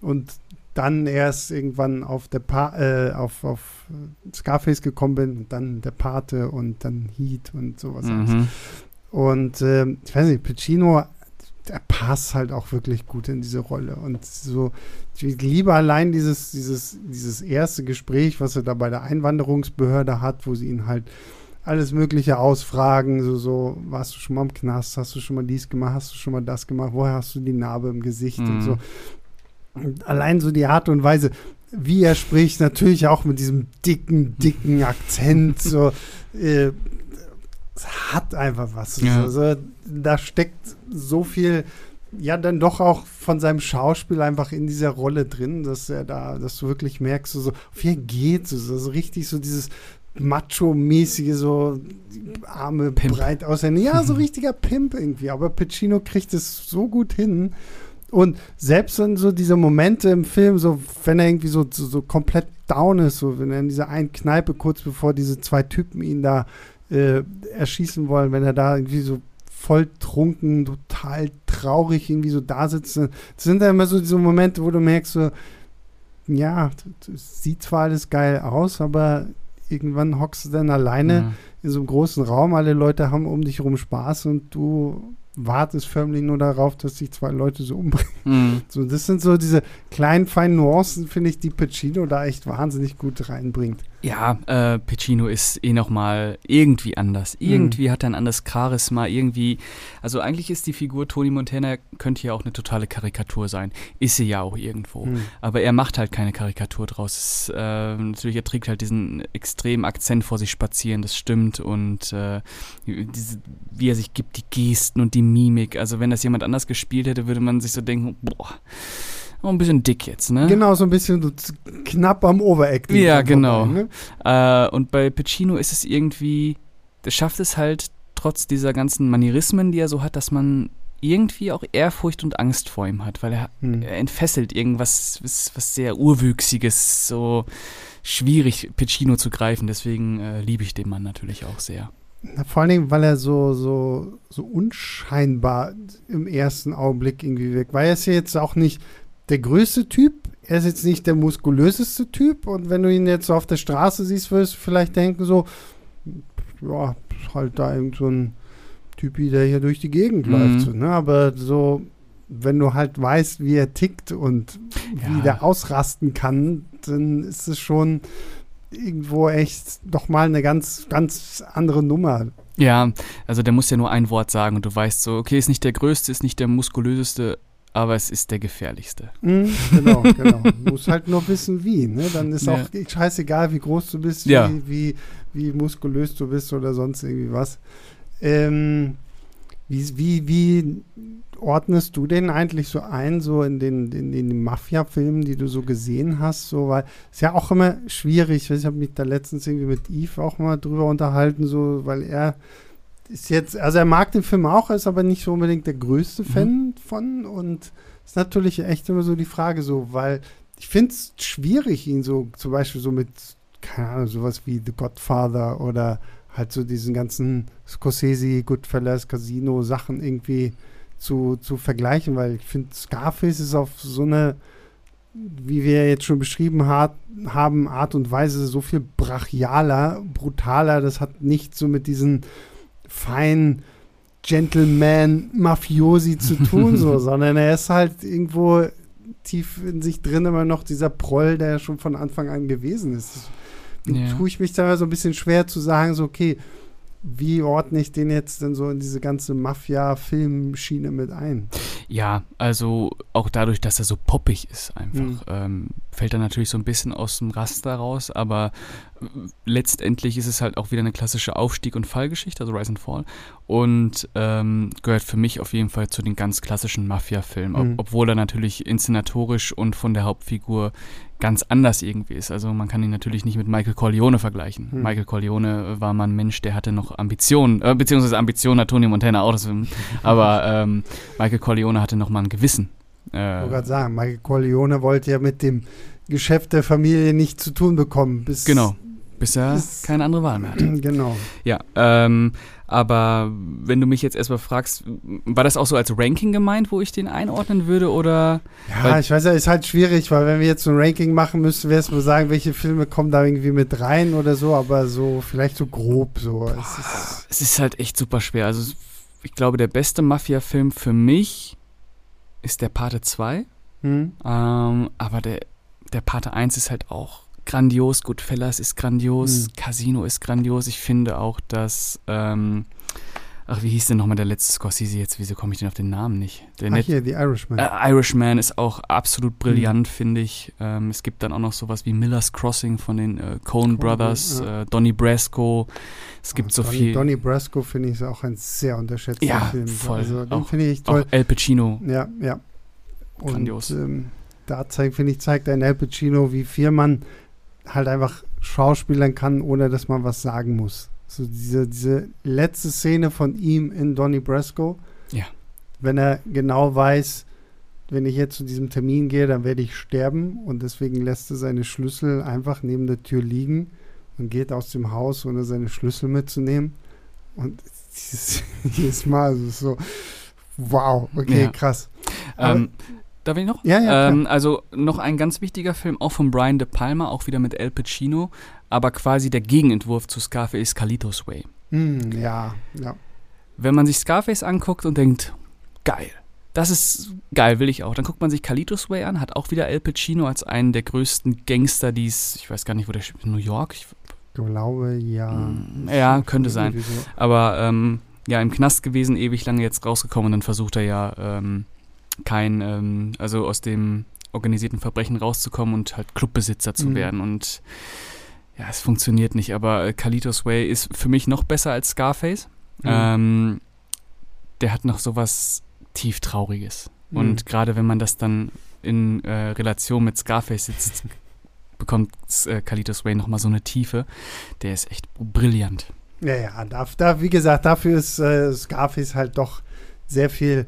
Und dann erst irgendwann auf der pa äh, auf, auf Scarface gekommen bin und dann der Pate und dann Heat und sowas. Mhm. Und äh, ich weiß nicht, Pacino, der passt halt auch wirklich gut in diese Rolle. Und so, ich liebe allein dieses, dieses, dieses erste Gespräch, was er da bei der Einwanderungsbehörde hat, wo sie ihn halt alles Mögliche ausfragen, so, so, warst du schon mal im Knast, hast du schon mal dies gemacht, hast du schon mal das gemacht, woher hast du die Narbe im Gesicht mhm. und so allein so die Art und Weise, wie er spricht, natürlich auch mit diesem dicken, dicken Akzent, so, äh, hat einfach was. Ja. Also, da steckt so viel, ja, dann doch auch von seinem Schauspiel einfach in dieser Rolle drin, dass er da, dass du wirklich merkst, so, wie er geht, so, so richtig so dieses Macho-mäßige, so Arme Pimp. breit aussehen. Ja, so richtiger Pimp irgendwie. Aber Pacino kriegt es so gut hin. Und selbst in so diese Momente im Film, so wenn er irgendwie so, so, so, komplett down ist, so wenn er in dieser einen Kneipe kurz bevor diese zwei Typen ihn da äh, erschießen wollen, wenn er da irgendwie so voll trunken, total traurig irgendwie so da sitzt, das sind dann immer so diese Momente, wo du merkst so, ja, das sieht zwar alles geil aus, aber irgendwann hockst du dann alleine mhm. in so einem großen Raum, alle Leute haben um dich herum Spaß und du wartest förmlich nur darauf, dass sich zwei Leute so umbringen. Mhm. So, das sind so diese kleinen, feinen Nuancen, finde ich, die Pacino da echt wahnsinnig gut reinbringt. Ja, äh, Pacino ist eh nochmal irgendwie anders. Irgendwie mhm. hat er ein anderes Charisma, irgendwie. Also eigentlich ist die Figur Tony Montana, könnte ja auch eine totale Karikatur sein. Ist sie ja auch irgendwo. Mhm. Aber er macht halt keine Karikatur draus. Es, äh, natürlich, er trägt halt diesen extremen Akzent vor sich spazieren, das stimmt. Und äh, diese, wie er sich gibt, die Gesten und die Mimik. Also wenn das jemand anders gespielt hätte, würde man sich so denken, boah auch ein bisschen dick jetzt, ne? Genau, so ein bisschen so knapp am Overacting. Ja, genau. Vorbei, ne? äh, und bei Pacino ist es irgendwie, der schafft es halt trotz dieser ganzen Manierismen, die er so hat, dass man irgendwie auch Ehrfurcht und Angst vor ihm hat, weil er, hm. er entfesselt irgendwas, was, sehr Urwüchsiges, so schwierig, Pacino zu greifen. Deswegen äh, liebe ich den Mann natürlich auch sehr. Vor allen Dingen, weil er so, so, so unscheinbar im ersten Augenblick irgendwie wirkt. Weil er ist ja jetzt auch nicht der größte Typ. Er ist jetzt nicht der muskulöseste Typ. Und wenn du ihn jetzt so auf der Straße siehst, wirst du vielleicht denken so, ja, halt da irgend so ein Typi, der hier durch die Gegend mhm. läuft. So, ne? Aber so, wenn du halt weißt, wie er tickt und ja. wie der ausrasten kann, dann ist es schon irgendwo echt doch mal eine ganz, ganz andere Nummer. Ja, also der muss ja nur ein Wort sagen und du weißt so, okay, ist nicht der größte, ist nicht der muskulöseste, aber es ist der gefährlichste. Mhm, genau, genau. Du musst halt nur wissen, wie. Ne? Dann ist ja. auch scheißegal, wie groß du bist, ja. wie, wie, wie, muskulös du bist oder sonst irgendwie was. Ähm, wie, wie, wie ordnest du den eigentlich so ein, so in den, in den Mafia-Filmen, die du so gesehen hast? So, weil es ja auch immer schwierig. Ich habe mich da letztens irgendwie mit Yves auch mal drüber unterhalten, so, weil er ist jetzt, also er mag den Film auch, ist aber nicht so unbedingt der größte mhm. Fan von und ist natürlich echt immer so die Frage so, weil ich finde es schwierig, ihn so zum Beispiel so mit, keine Ahnung, sowas wie The Godfather oder halt so diesen ganzen Scorsese, Goodfellas, Casino Sachen irgendwie zu, zu vergleichen, weil ich finde, Scarface ist auf so eine, wie wir jetzt schon beschrieben hat, haben, Art und Weise so viel brachialer, brutaler. Das hat nicht so mit diesen feinen Gentleman-Mafiosi zu tun, so, sondern er ist halt irgendwo tief in sich drin immer noch dieser Proll, der schon von Anfang an gewesen ist. Ja. Tue ich mich da so ein bisschen schwer zu sagen, so, okay, wie ordne ich den jetzt denn so in diese ganze Mafia-Filmschiene mit ein? Ja, also auch dadurch, dass er so poppig ist, einfach, mhm. ähm, fällt er natürlich so ein bisschen aus dem Raster raus, aber letztendlich ist es halt auch wieder eine klassische Aufstieg- und Fallgeschichte, also Rise and Fall, und ähm, gehört für mich auf jeden Fall zu den ganz klassischen Mafia-Filmen, ob, mhm. obwohl er natürlich inszenatorisch und von der Hauptfigur ganz anders irgendwie ist. Also man kann ihn natürlich nicht mit Michael Corleone vergleichen. Hm. Michael Corleone war mal ein Mensch, der hatte noch Ambitionen, äh, beziehungsweise Ambitionen hat Tony Montana auch, das, aber ähm, Michael Corleone hatte noch mal ein Gewissen. Äh, ich wollte gerade sagen, Michael Corleone wollte ja mit dem Geschäft der Familie nichts zu tun bekommen. Bis, genau, bis er keine andere Wahl mehr hatte. Genau. Ja, ähm, aber wenn du mich jetzt erstmal fragst, war das auch so als Ranking gemeint, wo ich den einordnen würde oder? Ja, ich weiß ja, ist halt schwierig, weil wenn wir jetzt so ein Ranking machen müssten, es nur sagen, welche Filme kommen da irgendwie mit rein oder so, aber so vielleicht so grob so. Boah, es, ist es ist halt echt super schwer. Also ich glaube, der beste Mafia-Film für mich ist der Pate 2. Hm. Ähm, aber der, der Pate 1 ist halt auch grandios, Goodfellas ist grandios, mhm. Casino ist grandios. Ich finde auch, dass, ähm, ach, wie hieß denn nochmal der letzte Scorsese jetzt? Wieso komme ich denn auf den Namen nicht? Der ach, Net hier, The Irishman. Äh, Irishman ist auch absolut brillant, mhm. finde ich. Ähm, es gibt dann auch noch sowas wie Miller's Crossing von den äh, Coen Brothers, ja. äh, Donnie Brasco. Es gibt oh, so Donnie, viel. Donnie Brasco finde ich auch ein sehr unterschätzter ja, Film. Voll. Also, den finde ich toll. Auch El Pacino. Ja, ja. Und, Grandios. Ähm, da zeigt, finde ich, zeigt ein El Pacino, wie viel man halt einfach schauspielern kann, ohne dass man was sagen muss. So diese, diese letzte Szene von ihm in Donnie Brasco. Ja. Wenn er genau weiß, wenn ich jetzt zu diesem Termin gehe, dann werde ich sterben und deswegen lässt er seine Schlüssel einfach neben der Tür liegen und geht aus dem Haus, ohne seine Schlüssel mitzunehmen. Und dieses, jedes Mal ist es so, wow, okay, ja. krass. Ähm, Darf ich noch? Ja, ja. Ähm, also noch ein ganz wichtiger Film, auch von Brian De Palma, auch wieder mit El Pacino, aber quasi der Gegenentwurf zu Scarface Carlitos Way. Mm, ja, ja. Wenn man sich Scarface anguckt und denkt, geil, das ist geil, will ich auch. Dann guckt man sich Carlitos Way an, hat auch wieder El Pacino als einen der größten Gangster, die es, ich weiß gar nicht, wo der in New York. Ich glaube, ja. Mm, ja, könnte sein. So. Aber ähm, ja, im Knast gewesen, ewig lange jetzt rausgekommen und dann versucht er ja ähm, kein, ähm, also aus dem organisierten Verbrechen rauszukommen und halt Clubbesitzer zu mhm. werden. Und ja, es funktioniert nicht, aber Kalitos Way ist für mich noch besser als Scarface. Mhm. Ähm, der hat noch sowas tief Trauriges. Mhm. Und gerade wenn man das dann in äh, Relation mit Scarface sitzt, bekommt äh, Kalitos Way nochmal so eine Tiefe. Der ist echt brillant. Ja, ja, da, da wie gesagt, dafür ist äh, Scarface halt doch sehr viel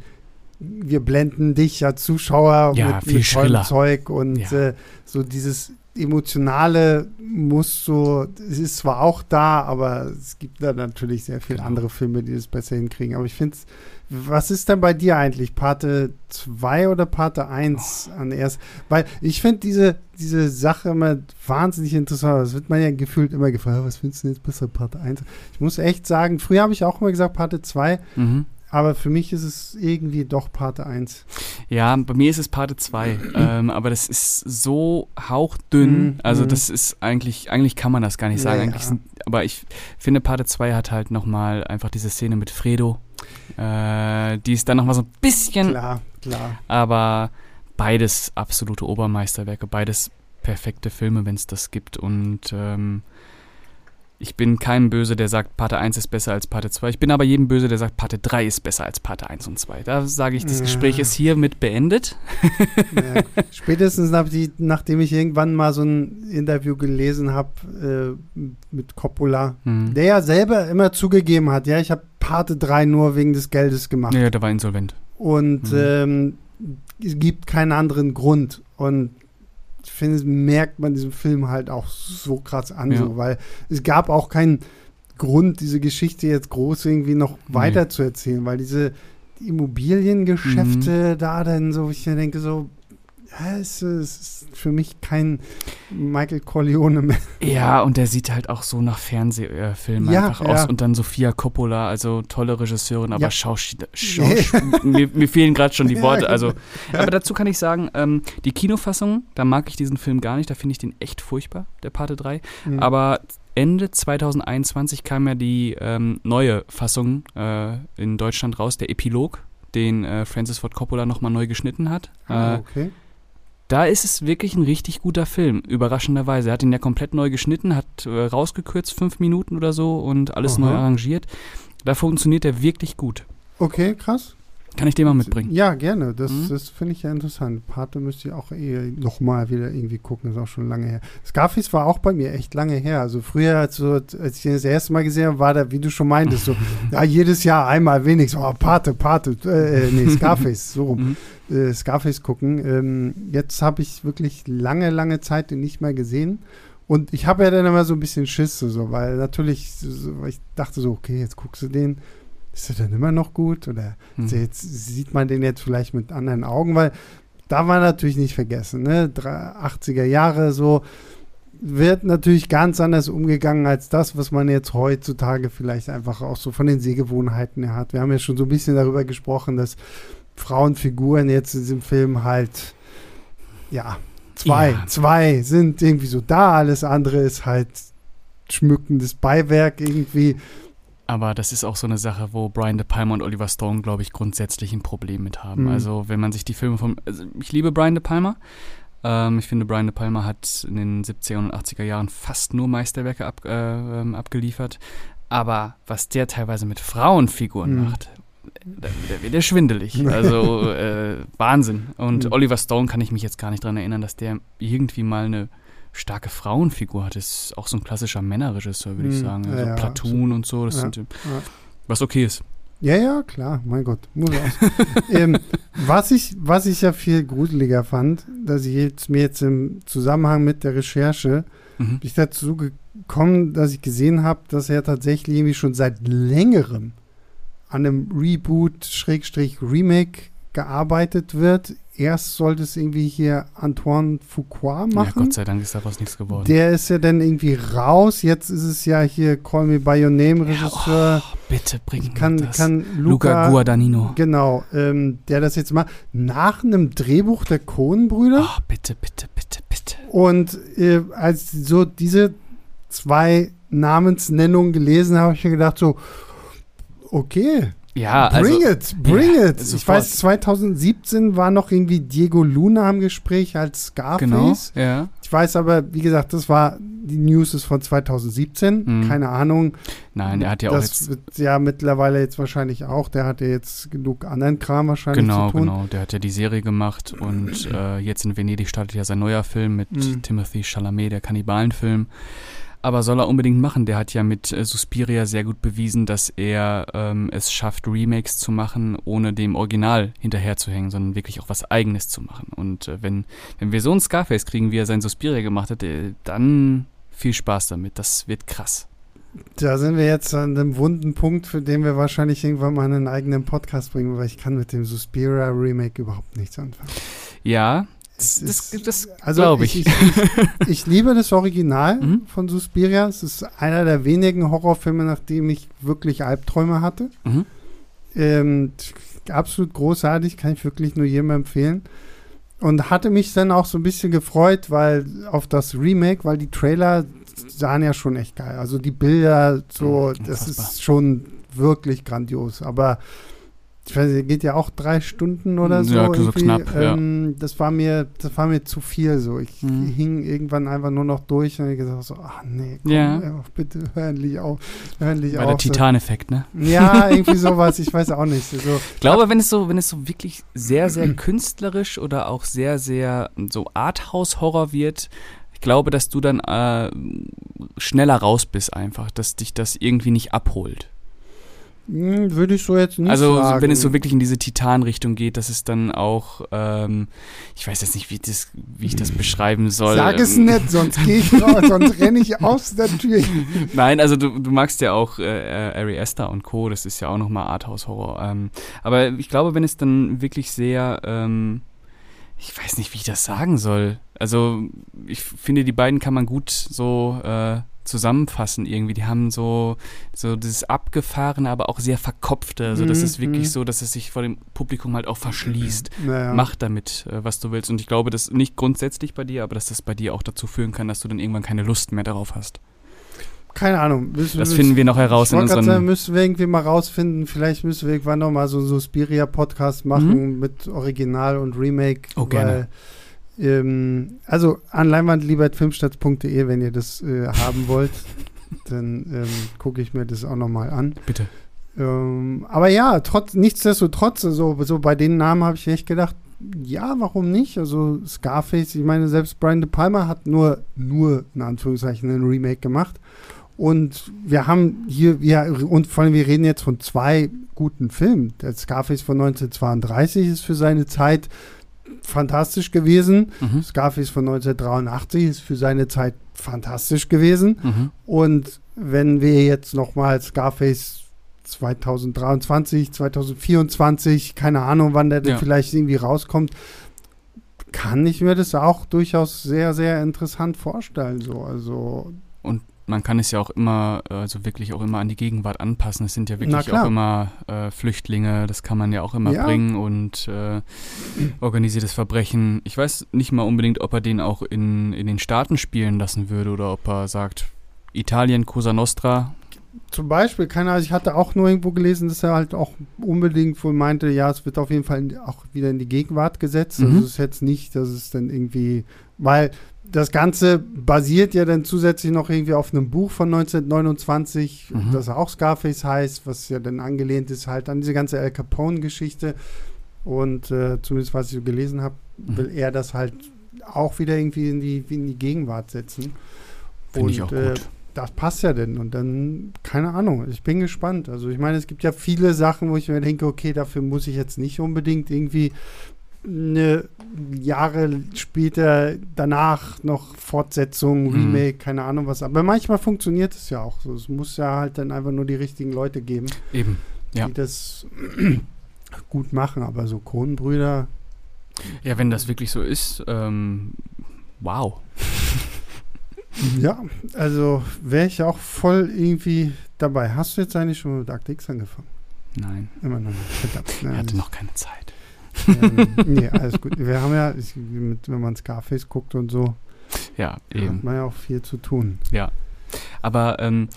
wir blenden dich ja Zuschauer ja, mit, viel mit tollem Zeug und ja. äh, so dieses emotionale muss so, es ist zwar auch da, aber es gibt da natürlich sehr viele genau. andere Filme, die das besser hinkriegen. Aber ich finde es, was ist denn bei dir eigentlich? Parte 2 oder Parte 1 oh. an erst? Weil ich finde diese, diese Sache immer wahnsinnig interessant. Das wird man ja gefühlt immer gefragt, was findest du jetzt besser, Parte 1? Ich muss echt sagen, früher habe ich auch immer gesagt Parte 2, mhm. Aber für mich ist es irgendwie doch Parte 1. Ja, bei mir ist es Parte 2. ähm, aber das ist so hauchdünn. Mm, also, mm. das ist eigentlich, eigentlich kann man das gar nicht sagen. Ja, ja. Sind, aber ich finde, Parte 2 hat halt nochmal einfach diese Szene mit Fredo. Äh, die ist dann nochmal so ein bisschen. Klar, klar. Aber beides absolute Obermeisterwerke, beides perfekte Filme, wenn es das gibt. Und ähm, ich bin keinem böse, der sagt, Parte 1 ist besser als Parte 2. Ich bin aber jedem böse, der sagt, Parte 3 ist besser als Parte 1 und 2. Da sage ich, das ja. Gespräch ist hiermit beendet. Ja. Spätestens nach die, nachdem ich irgendwann mal so ein Interview gelesen habe äh, mit Coppola, mhm. der ja selber immer zugegeben hat, ja, ich habe Parte 3 nur wegen des Geldes gemacht. Ja, der war insolvent. Und mhm. ähm, es gibt keinen anderen Grund. Und finde, merkt man diesem Film halt auch so krass an, ja. so, weil es gab auch keinen Grund, diese Geschichte jetzt groß irgendwie noch Nee. weiter zu erzählen, weil diese Immobiliengeschäfte da dann so, ich mir denke so, ja, es, ist für mich kein Michael Corleone mehr. Ja, und der sieht halt auch so nach Fernsehfilmen Ja, einfach ja. aus. Und dann Sophia Coppola, also tolle Regisseurin, aber Ja. Schauspieler. Schaus mir, mir fehlen gerade schon die Worte. Also, aber dazu kann ich sagen, ähm, die Kinofassung, da mag ich diesen Film gar nicht, da finde ich den echt furchtbar, der Pate 3. Mhm. Aber Ende 2021 kam ja die ähm, neue Fassung äh, in Deutschland raus, der Epilog, den äh, Francis Ford Coppola nochmal neu geschnitten hat. Ah, Äh, okay. Da ist es wirklich ein richtig guter Film, überraschenderweise. Er hat ihn ja komplett neu geschnitten, hat äh, rausgekürzt, fünf Minuten oder so und alles Aha. neu arrangiert. Da funktioniert er wirklich gut. Okay, krass. Kann ich dir mal mitbringen? Ja, gerne. Das, Mhm. das finde ich ja interessant. Pate müsste ich auch eh nochmal wieder irgendwie gucken. Ist auch schon lange her. Scarface war auch bei mir echt lange her. Also früher, als, so, als ich den das erste Mal gesehen habe, war da, wie du schon meintest, so, ja, jedes Jahr einmal wenigstens. Oh, Pate, Pate. Äh, äh, nee, Scarface, so rum. Mhm. Äh, Scarface gucken. Ähm, jetzt habe ich wirklich lange, lange Zeit den nicht mehr gesehen. Und ich habe ja dann immer so ein bisschen Schiss, so, weil natürlich, so, ich dachte so, okay, jetzt guckst du den. Ist er dann immer noch gut? Oder also jetzt sieht man den jetzt vielleicht mit anderen Augen, weil da war natürlich nicht vergessen, ne? Drei- 80er Jahre so wird natürlich ganz anders umgegangen als das, was man jetzt heutzutage vielleicht einfach auch so von den Sehgewohnheiten her hat. Wir haben ja schon so ein bisschen darüber gesprochen, dass Frauenfiguren jetzt in diesem Film halt, ja, zwei, Ja. zwei sind irgendwie so da, alles andere ist halt schmückendes Beiwerk irgendwie. Aber das ist auch so eine Sache, wo Brian De Palma und Oliver Stone, glaube ich, grundsätzlich ein Problem mit haben. Mhm. Also, wenn man sich die Filme von. Also ich liebe Brian De Palma. Ähm, ich finde, Brian De Palma hat in den 70er und 80er Jahren fast nur Meisterwerke ab, äh, ähm, abgeliefert. Aber was der teilweise mit Frauenfiguren Mhm. macht, da, da wird er schwindelig. Also äh, Wahnsinn. Und Mhm. Oliver Stone kann ich mich jetzt gar nicht dran erinnern, dass der irgendwie mal eine starke Frauenfigur hat. Das ist auch so ein klassischer Männerregisseur, würde ich Mhm. sagen. Also ja, Platoon und so, das Ja, sind ja. was okay ist. Ja, ja, klar, mein Gott, muss auch. ähm, was, ich, was ich ja viel gruseliger fand, dass ich jetzt, mir jetzt im Zusammenhang mit der Recherche Mhm. ich dazu gekommen, dass ich gesehen habe, dass er tatsächlich irgendwie schon seit längerem an einem Reboot, Schrägstrich Remake gearbeitet wird. Erst sollte es irgendwie hier Antoine Ja, machen. Gott sei Dank ist daraus nichts geworden. der ist ja dann irgendwie raus. Jetzt ist es ja hier Call Me By Your Name Regisseur. oh, bitte bring kann, das. kann Luca, Luca, Guadagnino. genau, ähm, der das jetzt macht, nach einem Drehbuch der Coen-Brüder. Oh, bitte, bitte, bitte, bitte. Und äh, als ich so diese zwei Namensnennungen gelesen habe, habe ich mir gedacht so, okay, Ja, also. bring it, bring ja, it. Ich sofort. weiß, 2017 war noch irgendwie Diego Luna im Gespräch als Scarface. Genau, ja. Ich weiß aber, wie gesagt, das war, die News ist von 2017, Mhm. keine Ahnung. Nein, er hat ja auch das jetzt. wird ja mittlerweile jetzt wahrscheinlich auch, der hat ja jetzt genug anderen Kram wahrscheinlich Genau, zu tun. genau. Der hat ja die Serie gemacht und äh, jetzt in Venedig startet ja sein neuer Film mit Mhm. Timothy Chalamet, der Kannibalenfilm. Aber soll er unbedingt machen. Der hat ja mit äh, Suspiria sehr gut bewiesen, dass er ähm, es schafft, Remakes zu machen, ohne dem Original hinterherzuhängen, sondern wirklich auch was Eigenes zu machen. Und äh, wenn, wenn wir so einen Scarface kriegen, wie er sein Suspiria gemacht hat, äh, dann viel Spaß damit. Das wird krass. Da sind wir jetzt an einem wunden Punkt, für den wir wahrscheinlich irgendwann mal einen eigenen Podcast bringen, weil ich kann mit dem Suspiria Remake überhaupt nichts anfangen. Ja, Das, ist- das Also glaube ich. ich. Ich, ich, liebe das Original Mhm. von Suspiria. Es ist einer der wenigen Horrorfilme, nach dem ich wirklich Albträume hatte. Mhm. Ähm, absolut großartig, kann ich wirklich nur jedem empfehlen. Und hatte mich dann auch so ein bisschen gefreut, weil auf das Remake, weil die Trailer sahen ja schon echt geil. Also die Bilder, so, Mhm, das ist schon wirklich grandios. Aber ich weiß, nicht, geht ja auch drei Stunden oder so. Ja, so knapp, ja. ähm, Das war mir, das war mir zu viel so. Ich Mhm. hing irgendwann einfach nur noch durch und hab gesagt so, ach nee, komm, Ja. ey, bitte hör endlich auf, hör endlich Bei auf. der Titan-Effekt, ne? Ja, irgendwie sowas, ich weiß auch nicht. So, Ich glaube, wenn es so, wenn es so wirklich sehr, sehr künstlerisch oder auch sehr, sehr so Arthouse-Horror wird, ich glaube, dass du dann äh, schneller raus bist einfach, dass dich das irgendwie nicht abholt. Hm, würde ich so jetzt nicht also, sagen. Also wenn es so wirklich in diese Titan-Richtung geht, dass es dann auch, ähm, ich weiß jetzt nicht, wie, das, wie ich das beschreiben soll. Sag es ähm, nicht, sonst gehe ich raus, sonst renne ich aus der Tür. Nein, also du, du magst ja auch äh, Ari Esther und Co., das ist ja auch nochmal Arthouse-Horror. Ähm, aber ich glaube, wenn es dann wirklich sehr, ähm, ich weiß nicht, wie ich das sagen soll. Also ich finde, die beiden kann man gut so äh, zusammenfassen irgendwie. Die haben so, so dieses abgefahrene, aber auch sehr verkopfte. Also das Mhm, ist wirklich mhm. so, dass es sich vor dem Publikum halt auch verschließt. Naja. Mach damit, äh, was du willst. Und ich glaube, das nicht grundsätzlich bei dir, aber dass das bei dir auch dazu führen kann, dass du dann irgendwann keine Lust mehr darauf hast. Keine Ahnung. Müssen, Das finden wir noch heraus in gerade sagen, unseren. müssen wir irgendwie mal rausfinden. Vielleicht müssen wir irgendwann noch mal so einen Suspiria-Podcast machen mit Original und Remake. Mhm. Oh, gerne. Ähm, also an leinwandliebertfilmstarts.de, wenn ihr das äh, haben wollt, dann ähm, gucke ich mir das auch noch mal an. Bitte. Ähm, aber ja, trotz, nichtsdestotrotz, also, so bei den Namen habe ich echt gedacht, ja, warum nicht? Also Scarface, ich meine, selbst Brian De Palma hat nur, nur in Anführungszeichen ein Remake gemacht. Und wir haben hier, ja, und vor allem, wir reden jetzt von zwei guten Filmen. Der Scarface von 1932 ist für seine Zeit fantastisch gewesen. Mhm. Scarface von 1983 ist für seine Zeit fantastisch gewesen. Mhm. Und wenn wir jetzt nochmal Scarface 2023, 2024, keine Ahnung, wann der denn Ja. vielleicht irgendwie rauskommt, kann ich mir das auch durchaus sehr, sehr interessant vorstellen. So. Also, Man kann es ja auch immer, äh, also wirklich auch immer an die Gegenwart anpassen. Es sind ja wirklich auch immer äh, Flüchtlinge, das kann man ja auch immer Ja. bringen und äh, organisiertes Verbrechen. Ich weiß nicht mal unbedingt, ob er den auch in, in den Staaten spielen lassen würde oder ob er sagt, Italien, Cosa Nostra. zum Beispiel, keine Ahnung, ich hatte auch nur irgendwo gelesen, dass er halt auch unbedingt wohl meinte, ja, es wird auf jeden Fall auch wieder in die Gegenwart gesetzt. Mhm. Also es ist jetzt nicht, dass es dann irgendwie, weil das Ganze basiert ja dann zusätzlich noch irgendwie auf einem Buch von 1929, Mhm. das auch Scarface heißt, was ja dann angelehnt ist halt an diese ganze Al Capone-Geschichte. Und äh, zumindest was ich so gelesen habe, Mhm. will er das halt auch wieder irgendwie in die, in die Gegenwart setzen. Finde ich Und, auch äh, gut. das passt ja denn. Und dann, keine Ahnung, ich bin gespannt. Also ich meine, es gibt ja viele Sachen, wo ich mir denke, okay, dafür muss ich jetzt nicht unbedingt irgendwie eine Jahre später danach noch Fortsetzung, Mhm. Remake, keine Ahnung was. Aber manchmal funktioniert es ja auch so. Es muss ja halt dann einfach nur die richtigen Leute geben, Eben. Ja. die das gut machen. Aber so Kronenbrüder, Ja, wenn das wirklich so ist, ähm, wow. ja, also wäre ich auch voll irgendwie dabei. Hast du jetzt eigentlich schon mit X angefangen? Nein, Immer noch nicht. Verdammt. ich hatte noch keine Zeit. Ähm, nee, alles gut. Wir haben ja, wenn man Scarface guckt und so, Ja, hat eben. man ja auch viel zu tun. Ja. Aber ähm,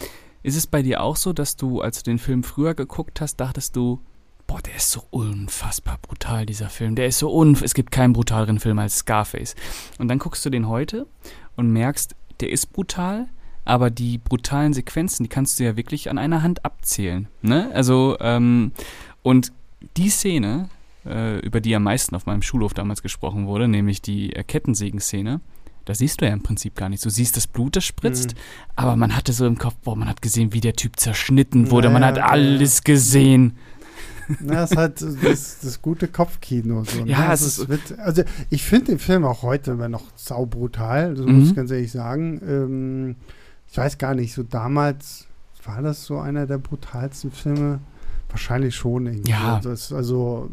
ist es bei dir auch so, dass du, als du den Film früher geguckt hast, dachtest du, boah, der ist so unfassbar brutal, dieser Film. Der ist so unf es gibt keinen brutaleren Film als Scarface. Und dann guckst du den heute und merkst, der ist brutal, aber die brutalen Sequenzen, die kannst du ja wirklich an einer Hand abzählen. Ne? Also, ähm, und die Szene, über die am meisten auf meinem Schulhof damals gesprochen wurde, nämlich die äh, Kettensägen-Szene, da siehst du ja im Prinzip gar nicht. Du siehst das Blut, das spritzt, Mhm. aber man hatte so im Kopf, boah, man hat gesehen, wie der Typ zerschnitten wurde, man Ja, hat ja, alles gesehen. Na, das ist halt das, das gute Kopfkino. So, ne? Ja, es ist- wird, also ich finde den Film auch heute immer noch saubrutal, so Mhm. muss ich ganz ehrlich sagen. Ähm, ich weiß gar nicht, so damals war das so einer der brutalsten Filme? Wahrscheinlich schon irgendwie. Ja. Das, also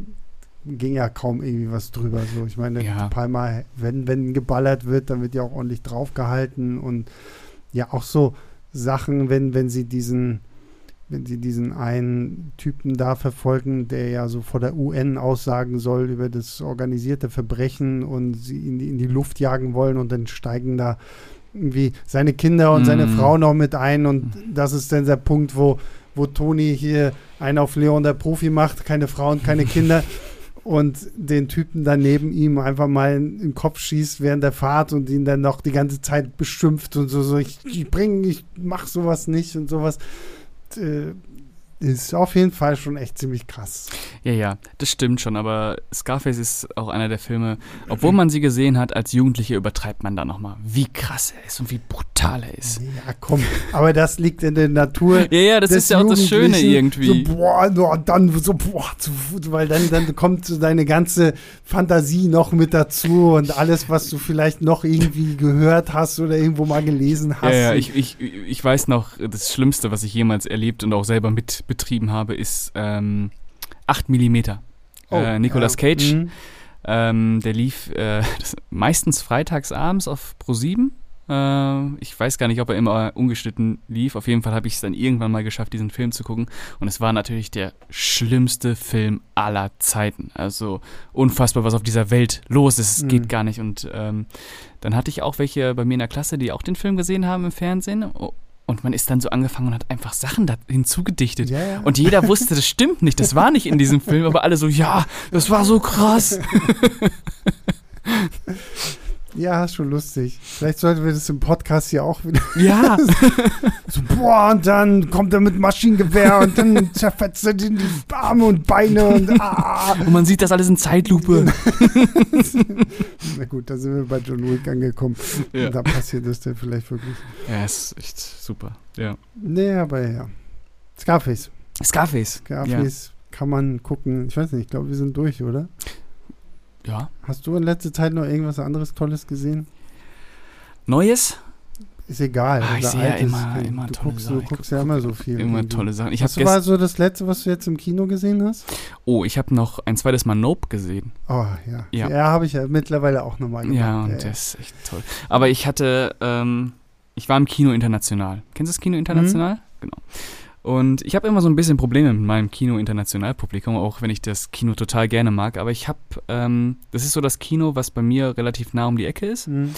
ging ja kaum irgendwie was drüber. So, ich meine, Ja. Palmer, wenn, wenn geballert wird, dann wird ja auch ordentlich draufgehalten und ja auch so Sachen, wenn, wenn sie diesen, wenn sie diesen einen Typen da verfolgen, der ja so vor der UN aussagen soll über das organisierte Verbrechen und sie in die, in die Luft jagen wollen und dann steigen da irgendwie seine Kinder und seine Mm. Frau noch mit ein und das ist dann der Punkt, wo, wo Toni hier einen auf Leon der Profi macht, keine Frau und keine Kinder und den Typen dann neben ihm einfach mal in, in den Kopf schießt während der Fahrt und ihn dann noch die ganze Zeit beschimpft und so, so ich, ich bringe, ich mach sowas nicht und sowas. Äh, ist auf jeden Fall schon echt ziemlich krass. Ja, ja, das stimmt schon, aber Scarface ist auch einer der Filme, obwohl man sie gesehen hat, als Jugendliche übertreibt man da nochmal, wie krass er ist und wie brutal er ist. Ja, komm, aber das liegt in der Natur. ja, ja, das ist ja auch das Schöne irgendwie. So, boah, no, dann so, boah, weil dann, dann kommt so deine ganze Fantasie noch mit dazu und alles, was du vielleicht noch irgendwie gehört hast oder irgendwo mal gelesen hast. Ja, ja, ich, ich, ich weiß noch, das Schlimmste, was ich jemals erlebt und auch selber mit betrieben habe, ist ähm, 8 mm. Oh, äh, Nicolas Cage. Mhm. Ähm, der lief äh, meistens freitags abends auf Pro 7. Äh, ich weiß gar nicht, ob er immer ungeschnitten lief. Auf jeden Fall habe ich es dann irgendwann mal geschafft, diesen Film zu gucken. Und es war natürlich der schlimmste Film aller Zeiten. Also unfassbar, was auf dieser Welt los ist. Es mhm. geht gar nicht. Und ähm, dann hatte ich auch welche bei mir in der Klasse, die auch den Film gesehen haben im Fernsehen. Und man ist dann so angefangen und hat einfach Sachen da hinzugedichtet. Ja. Und jeder wusste, das stimmt nicht, das war nicht in diesem Film, aber alle so, ja, das war so krass. Ja, ist schon lustig. Vielleicht sollten wir das im Podcast hier auch wieder. Ja. so, boah, und dann kommt er mit Maschinengewehr und dann zerfetzt er die Arme und Beine und ah. Und man sieht das alles in Zeitlupe. Na gut, da sind wir bei John Wick angekommen. Ja. Und da passiert das dann vielleicht wirklich. Ja, ist echt super. Ja. Nee, aber ja. Scarface. Scarface. Scarface ja. kann man gucken. Ich weiß nicht, ich glaube, wir sind durch, oder? Ja. Hast du in letzter Zeit noch irgendwas anderes Tolles gesehen? Neues? Ist egal. Ah, ich sehe ja immer, immer du tolle guckst, Sachen. Du guckst ja immer so viel. Immer irgendwie. tolle Sachen. Ich was war so das letzte, was du jetzt im Kino gesehen hast? Oh, ich habe noch ein zweites Mal Nope gesehen. Oh, ja. Ja, ja habe ich ja mittlerweile auch nochmal gemacht. Ja, und ja, das ist echt toll. Aber ich hatte, ähm, ich war im Kino international. Kennst du das Kino international? Mhm. Genau. Und ich habe immer so ein bisschen Probleme mit meinem Kino-International-Publikum, auch wenn ich das Kino total gerne mag. Aber ich habe, ähm, das ist so das Kino, was bei mir relativ nah um die Ecke ist. Mhm.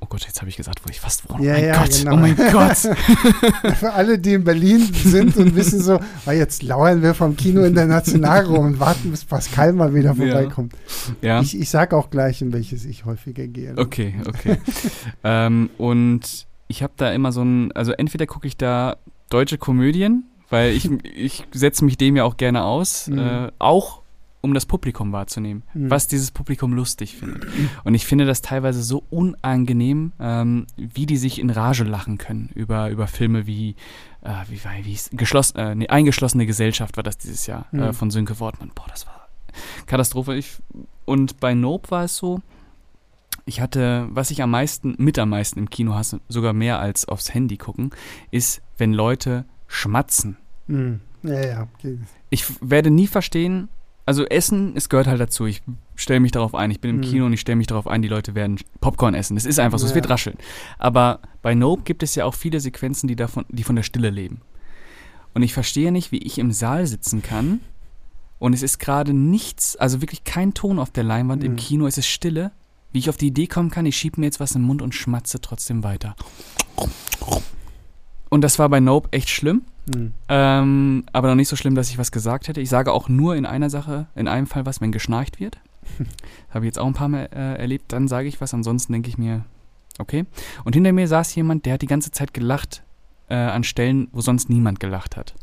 Oh Gott, jetzt habe ich gesagt, wo ich fast wohne. Ja, oh mein ja, Gott, genau. oh mein Gott. Für alle, die in Berlin sind und wissen so, ah, jetzt lauern wir vom Kino international rum und warten, bis Pascal mal wieder vorbeikommt. Ja. Ich, ich sage auch gleich, in welches ich häufiger gehe. Okay, okay. ähm, und ich habe da immer so ein, also entweder gucke ich da deutsche Komödien, weil ich, ich setze mich dem ja auch gerne aus, mhm. äh, auch um das Publikum wahrzunehmen, mhm. was dieses Publikum lustig findet. Und ich finde das teilweise so unangenehm, ähm, wie die sich in Rage lachen können über, über Filme wie, äh, wie, wie, wie geschlossen, äh, nee, eingeschlossene Gesellschaft war das dieses Jahr mhm. äh, von Sönke Wortmann. Boah, das war Katastrophe. Ich, und bei Nope war es so, ich hatte, was ich am meisten, mit am meisten im Kino hasse, sogar mehr als aufs Handy gucken, ist, wenn Leute schmatzen. Mhm. Ja, ja. Ich werde nie verstehen, also Essen, es gehört halt dazu. Ich stelle mich darauf ein. Ich bin im mhm. Kino und ich stelle mich darauf ein, die Leute werden Popcorn essen. Das ist einfach so, ja. es wird rascheln. Aber bei Nope gibt es ja auch viele Sequenzen, die davon, die von der Stille leben. Und ich verstehe nicht, wie ich im Saal sitzen kann und es ist gerade nichts, also wirklich kein Ton auf der Leinwand. Mhm. Im Kino ist es Stille wie ich auf die Idee kommen kann, ich schiebe mir jetzt was im Mund und schmatze trotzdem weiter. Und das war bei Nope echt schlimm. Mhm. Ähm, aber noch nicht so schlimm, dass ich was gesagt hätte. Ich sage auch nur in einer Sache, in einem Fall was, wenn geschnarcht wird. Habe ich jetzt auch ein paar Mal äh, erlebt. Dann sage ich was, ansonsten denke ich mir, okay. Und hinter mir saß jemand, der hat die ganze Zeit gelacht äh, an Stellen, wo sonst niemand gelacht hat.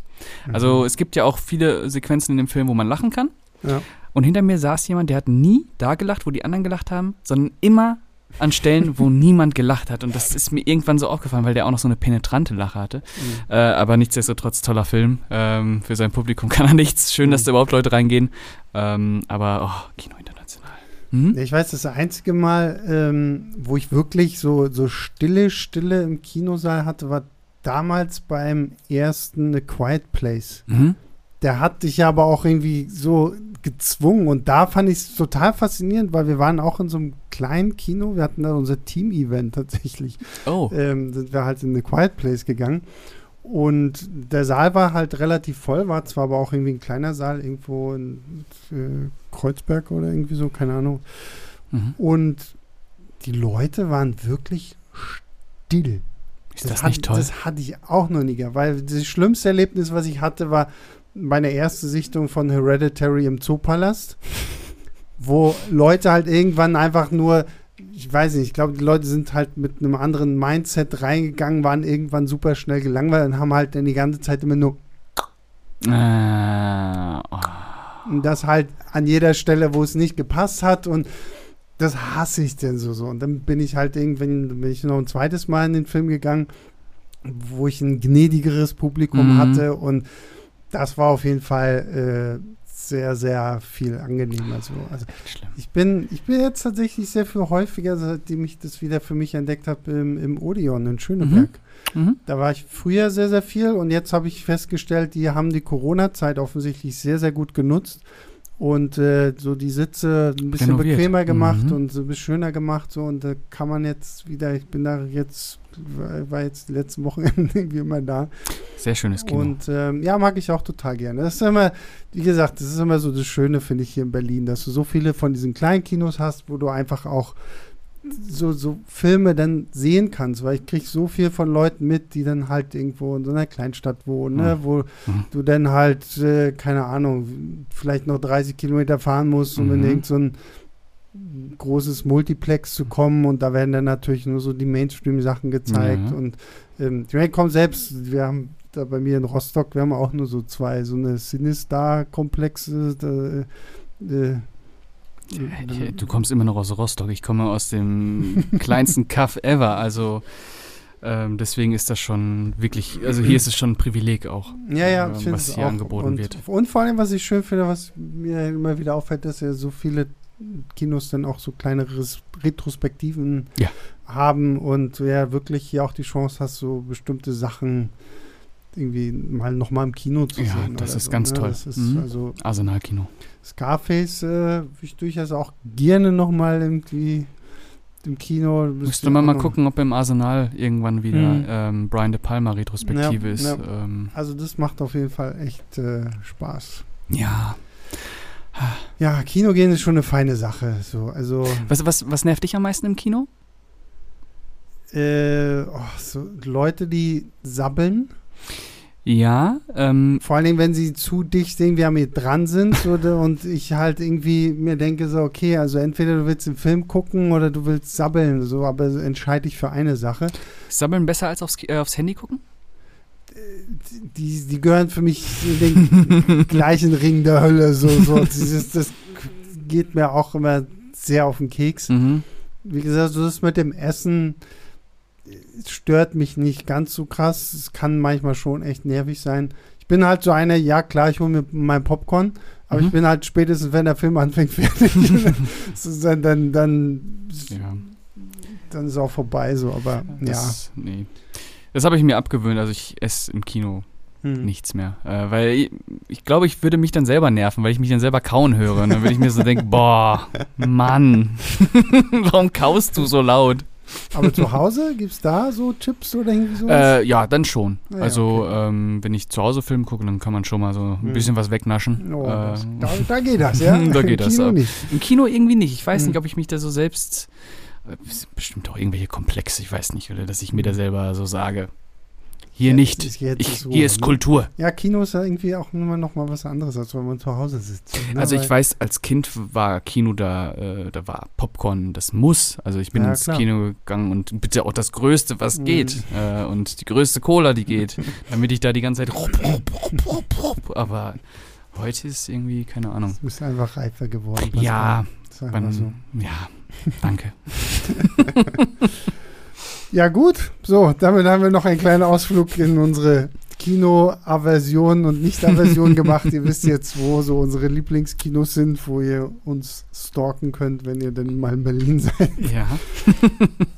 Mhm. Also es gibt ja auch viele Sequenzen in dem Film, wo man lachen kann. Ja. Und hinter mir saß jemand, der hat nie da gelacht, wo die anderen gelacht haben, sondern immer an Stellen, wo niemand gelacht hat. Und das ist mir irgendwann so aufgefallen, weil der auch noch so eine penetrante Lache hatte. Mhm. Äh, aber nichtsdestotrotz toller Film. Ähm, für sein Publikum kann er nichts. Schön, mhm. dass da überhaupt Leute reingehen. Ähm, aber oh, Kino international. Mhm. Ich weiß, das einzige Mal, ähm, wo ich wirklich so, so stille, stille im Kinosaal hatte, war damals beim ersten A Quiet Place. Mhm. Der hat dich aber auch irgendwie so gezwungen. Und da fand ich es total faszinierend, weil wir waren auch in so einem kleinen Kino. Wir hatten da unser Team-Event tatsächlich. Oh. Ähm, sind wir halt in eine Quiet Place gegangen. Und der Saal war halt relativ voll, war zwar aber auch irgendwie ein kleiner Saal, irgendwo in äh, Kreuzberg oder irgendwie so, keine Ahnung. Mhm. Und die Leute waren wirklich still. Ist das, das nicht toll? Das hatte ich auch noch nie, weil das schlimmste Erlebnis, was ich hatte, war, meine erste Sichtung von Hereditary im Zoopalast, wo Leute halt irgendwann einfach nur, ich weiß nicht, ich glaube, die Leute sind halt mit einem anderen Mindset reingegangen, waren irgendwann super schnell gelangweilt und haben halt dann die ganze Zeit immer nur Äh, oh. Das halt an jeder Stelle, wo es nicht gepasst hat und das hasse ich denn so so. Und dann bin ich halt irgendwann, bin ich noch ein zweites Mal in den Film gegangen, wo ich ein gnädigeres Publikum mhm. hatte und das war auf jeden Fall äh, sehr, sehr viel angenehmer. So. Also ich bin, ich bin jetzt tatsächlich sehr viel häufiger, seitdem ich das wieder für mich entdeckt habe, im, im Odeon in Schöneberg. Mhm. Mhm. Da war ich früher sehr, sehr viel und jetzt habe ich festgestellt, die haben die Corona-Zeit offensichtlich sehr, sehr gut genutzt und äh, so die Sitze ein bisschen Renoviert. bequemer gemacht mhm. und so ein bisschen schöner gemacht so und da kann man jetzt wieder, ich bin da jetzt war jetzt die letzten Wochenende irgendwie immer da. Sehr schönes Kino. Und ähm, ja, mag ich auch total gerne. Das ist immer, wie gesagt, das ist immer so das Schöne, finde ich, hier in Berlin, dass du so viele von diesen kleinen Kinos hast, wo du einfach auch so, so Filme dann sehen kannst, weil ich kriege so viel von Leuten mit, die dann halt irgendwo in so einer Kleinstadt wohnen, ne, wo mhm. du dann halt, äh, keine Ahnung, vielleicht noch 30 Kilometer fahren musst, um mhm. in irgendein so großes Multiplex zu kommen und da werden dann natürlich nur so die Mainstream-Sachen gezeigt mhm. und ähm, ich komme selbst, wir haben da bei mir in Rostock, wir haben auch nur so zwei, so eine Sinistar-Komplexe, äh, Du kommst immer noch aus Rostock. Ich komme aus dem kleinsten Kaff ever. Also ähm, deswegen ist das schon wirklich, also hier ist es schon ein Privileg auch, ja, ja, ähm, was hier angeboten und, wird. Und vor allem, was ich schön finde, was mir immer wieder auffällt, dass ja so viele Kinos dann auch so kleinere Retrospektiven ja. haben und du ja wirklich hier auch die Chance hast, so bestimmte Sachen irgendwie mal nochmal im Kino zu sehen. Ja, das ist so, ganz ne? toll. Das ist mhm. also Arsenal-Kino. Scarface äh, würde ich durchaus auch gerne nochmal irgendwie im Kino. Müsste man mal gucken, ob im Arsenal irgendwann wieder mhm. ähm, Brian De Palma Retrospektive ja, ist. Ja. Ähm. Also das macht auf jeden Fall echt äh, Spaß. Ja. Ja, Kino gehen ist schon eine feine Sache. So, also was, was, was nervt dich am meisten im Kino? Äh, oh, so Leute, die sabbeln. Ja. Ähm, Vor allen Dingen, wenn sie zu dicht irgendwie an mir dran sind oder, und ich halt irgendwie mir denke so, okay, also entweder du willst den Film gucken oder du willst sabbeln, so, aber entscheide ich für eine Sache. Sabbeln besser als aufs, äh, aufs Handy gucken? Die, die gehören für mich in den gleichen Ring der Hölle. So, so. Dieses, das geht mir auch immer sehr auf den Keks. Mhm. Wie gesagt, so das mit dem Essen stört mich nicht ganz so krass. Es kann manchmal schon echt nervig sein. Ich bin halt so einer, ja klar, ich hole mir mein Popcorn, aber mhm. ich bin halt spätestens, wenn der Film anfängt, fertig. dann, dann, dann, ja. dann ist auch vorbei so, aber das, ja. Nee. Das habe ich mir abgewöhnt, also ich esse im Kino hm. nichts mehr. Äh, weil ich, ich, glaube, ich würde mich dann selber nerven, weil ich mich dann selber kauen höre. Und dann würde ich mir so denken, boah, Mann, warum kaust du so laut? Aber zu Hause gibt es da so Chips oder irgendwie sowas? Äh, ja, dann schon. Ah, ja, also, okay. ähm, wenn ich zu Hause Film gucke, dann kann man schon mal so ein hm. bisschen was wegnaschen. Oh, äh, das, da, da, geht das, ja? da geht Im das. Kino nicht. Im Kino irgendwie nicht. Ich weiß hm. nicht, ob ich mich da so selbst. Äh, bestimmt auch irgendwelche Komplexe, ich weiß nicht, oder dass ich mir da selber so sage. Hier ja, nicht. Ist ich, so, hier ist ne? Kultur. Ja, Kino ist ja irgendwie auch immer noch mal was anderes, als wenn man zu Hause sitzt. Ne? Also ich weiß, als Kind war Kino da, äh, da war Popcorn das Muss. Also ich bin ja, ins klar. Kino gegangen und bitte auch das Größte, was mhm. geht. Äh, und die größte Cola, die geht, damit ich da die ganze Zeit. Aber heute ist irgendwie, keine Ahnung. Du bist einfach reifer geworden. Ja, man, so. ja, danke. Ja, gut. So, damit haben wir noch einen kleinen Ausflug in unsere Kino-Aversion und Nicht-Aversion gemacht. ihr wisst jetzt, wo so unsere Lieblingskinos sind, wo ihr uns stalken könnt, wenn ihr denn mal in Berlin seid. Ja.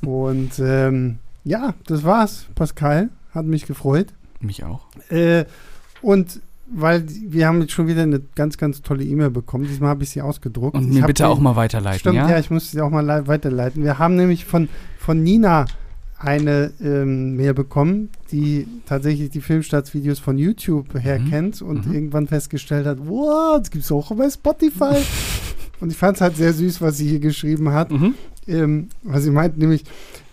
und ähm, ja, das war's, Pascal. Hat mich gefreut. Mich auch. Äh, und weil wir haben jetzt schon wieder eine ganz, ganz tolle E-Mail bekommen. Diesmal habe ich sie ausgedruckt. Und mir bitte auch mal weiterleiten, stimmt, ja? ja, ich muss sie auch mal weiterleiten. Wir haben nämlich von, von Nina eine ähm, Mail bekommen, die tatsächlich die Filmstarts-Videos von YouTube her mhm. kennt und mhm. irgendwann festgestellt hat, wow, das gibt es auch bei Spotify. und ich fand es halt sehr süß, was sie hier geschrieben hat. Mhm. Ähm, was sie meint, nämlich,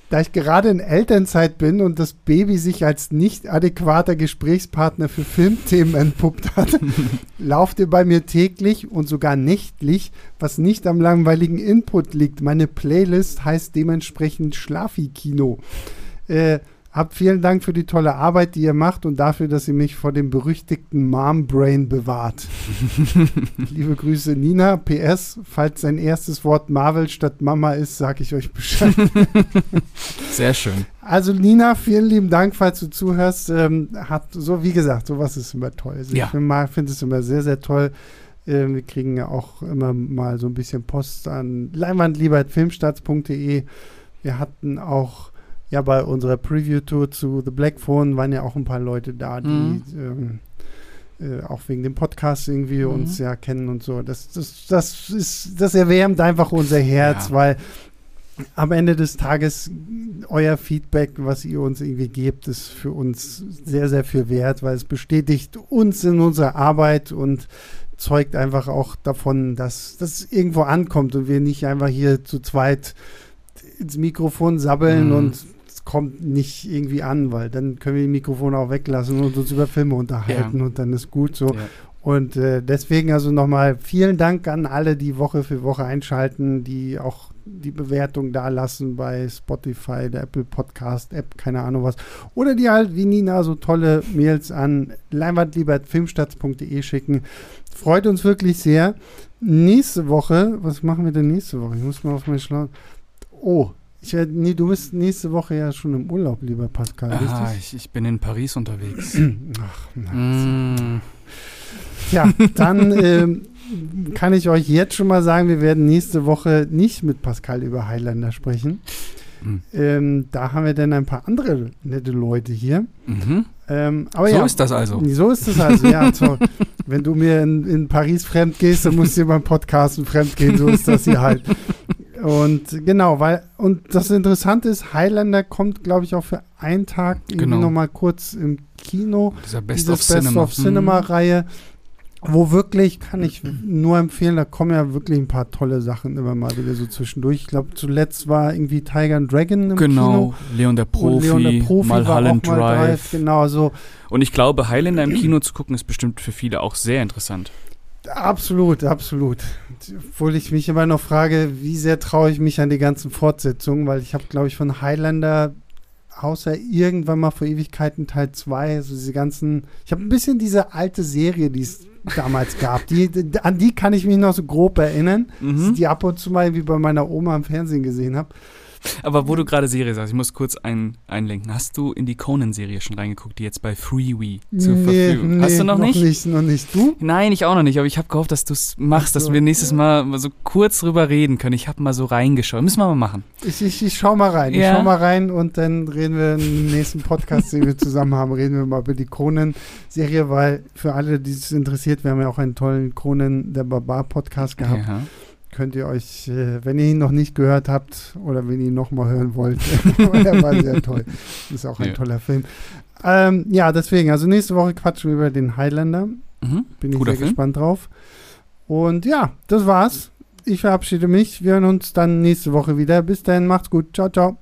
da ich gerade in Elternzeit bin und das Baby sich als nicht adäquater Gesprächspartner für Filmthemen entpuppt hat, lauft ihr bei mir täglich und sogar nächtlich, was nicht am langweiligen Input liegt. Meine Playlist heißt dementsprechend Schlafi-Kino. Äh, Hab vielen Dank für die tolle Arbeit, die ihr macht und dafür, dass ihr mich vor dem berüchtigten Mom-Brain bewahrt. Liebe Grüße, Nina. PS, falls sein erstes Wort Marvel statt Mama ist, sage ich euch Bescheid. Sehr schön. Also Nina, vielen lieben Dank, falls du zuhörst. Ähm, hat so, wie gesagt, sowas ist immer toll. Also Ja. Ich finde find es immer sehr, sehr toll. Ähm, wir kriegen ja auch immer mal so ein bisschen Post an leinwandliebertfilmstarts.de. Wir hatten auch ja bei unserer Preview-Tour zu The Black Phone waren ja auch ein paar Leute da, die Mhm. ähm, äh, auch wegen dem Podcast irgendwie Mhm. uns ja kennen und so. Das, das, das ist, das erwärmt einfach unser Herz, Ja. weil am Ende des Tages euer Feedback, was ihr uns irgendwie gebt, ist für uns sehr, sehr viel wert, weil es bestätigt uns in unserer Arbeit und zeugt einfach auch davon, dass das irgendwo ankommt und wir nicht einfach hier zu zweit ins Mikrofon sabbeln Mhm. und kommt nicht irgendwie an, weil dann können wir die Mikrofone auch weglassen und uns über Filme unterhalten und dann ist gut so. Ja. Und äh, deswegen also nochmal vielen Dank an alle, die Woche für Woche einschalten, die auch die Bewertung da lassen bei Spotify, der Apple Podcast App, keine Ahnung was. Oder die halt wie Nina so tolle Mails an leinwandliebertfilmstarts.de schicken. Freut uns wirklich sehr. Nächste Woche, was machen wir denn nächste Woche? Ich muss mal auf mein Schlau. Oh, ich nee, du bist nächste Woche ja schon im Urlaub, lieber Pascal, Ah, ich, ich bin in Paris unterwegs. Ach, nein. mm, Ja, dann ähm, kann ich euch jetzt schon mal sagen, wir werden nächste Woche nicht mit Pascal über Highlander sprechen. Mhm. Ähm, da haben wir dann ein paar andere nette Leute hier. mhm. Ähm, So ja, ist das also. So ist es also, ja. So, wenn du mir in, in Paris fremd gehst, dann musst du dir beim Podcasten fremd gehen. So ist das hier halt. Und genau, weil, und das Interessante ist, Highlander kommt, glaube ich, auch für einen Tag Genau. nochmal kurz im Kino Dieser Best of Cinema. Best of Cinema-Reihe, wo wirklich, kann ich nur empfehlen, da kommen ja wirklich ein paar tolle Sachen immer mal wieder so zwischendurch. Ich glaube, zuletzt war irgendwie Tiger and Dragon im Kino. Genau, Leon der Profi, und Leon der Profi war Mulholland mal Drive. Genau, so Und ich glaube, Highlander im Kino zu gucken, ist bestimmt für viele auch sehr interessant. Absolut, absolut. Obwohl ich mich immer noch frage, wie sehr traue ich mich an die ganzen Fortsetzungen, weil ich habe, glaube ich, von Highlander außer irgendwann mal vor Ewigkeiten Teil 2, so diese ganzen, ich habe ein bisschen diese alte Serie, die es damals gab, die, die, an die kann ich mich noch so grob erinnern, Mhm. die ab und zu mal wie bei meiner Oma im Fernsehen gesehen habe. Aber wo du gerade Serie sagst, ich muss kurz ein, einlenken. Hast du in die Conan-Serie schon reingeguckt, die jetzt bei Freewee zur Verfügung Hast du noch, nicht? nicht? Noch nicht. Du? Nein, ich auch noch nicht, aber ich habe gehofft, dass du es machst, Ach so. dass wir nächstes Mal mal so kurz drüber reden können. Ich habe mal so reingeschaut. Müssen wir mal machen. Ich, ich, ich schau mal rein. Ich Ja. schau mal rein und dann reden wir im nächsten Podcast, den wir zusammen haben, reden wir mal über die Conan-Serie, weil für alle, die es interessiert, wir haben ja auch einen tollen Conan der Barbar-Podcast gehabt. Ja. Könnt ihr euch, äh, wenn ihr ihn noch nicht gehört habt oder wenn ihr ihn noch mal hören wollt, er war sehr toll. Ist auch ein Ja. toller Film. Ähm, ja, deswegen, also nächste Woche quatschen wir über den Highlander. Mhm. Bin ich Guter sehr Film. gespannt drauf. Und ja, das war's. Ich verabschiede mich. Wir hören uns dann nächste Woche wieder. Bis dann, macht's gut. Ciao, ciao.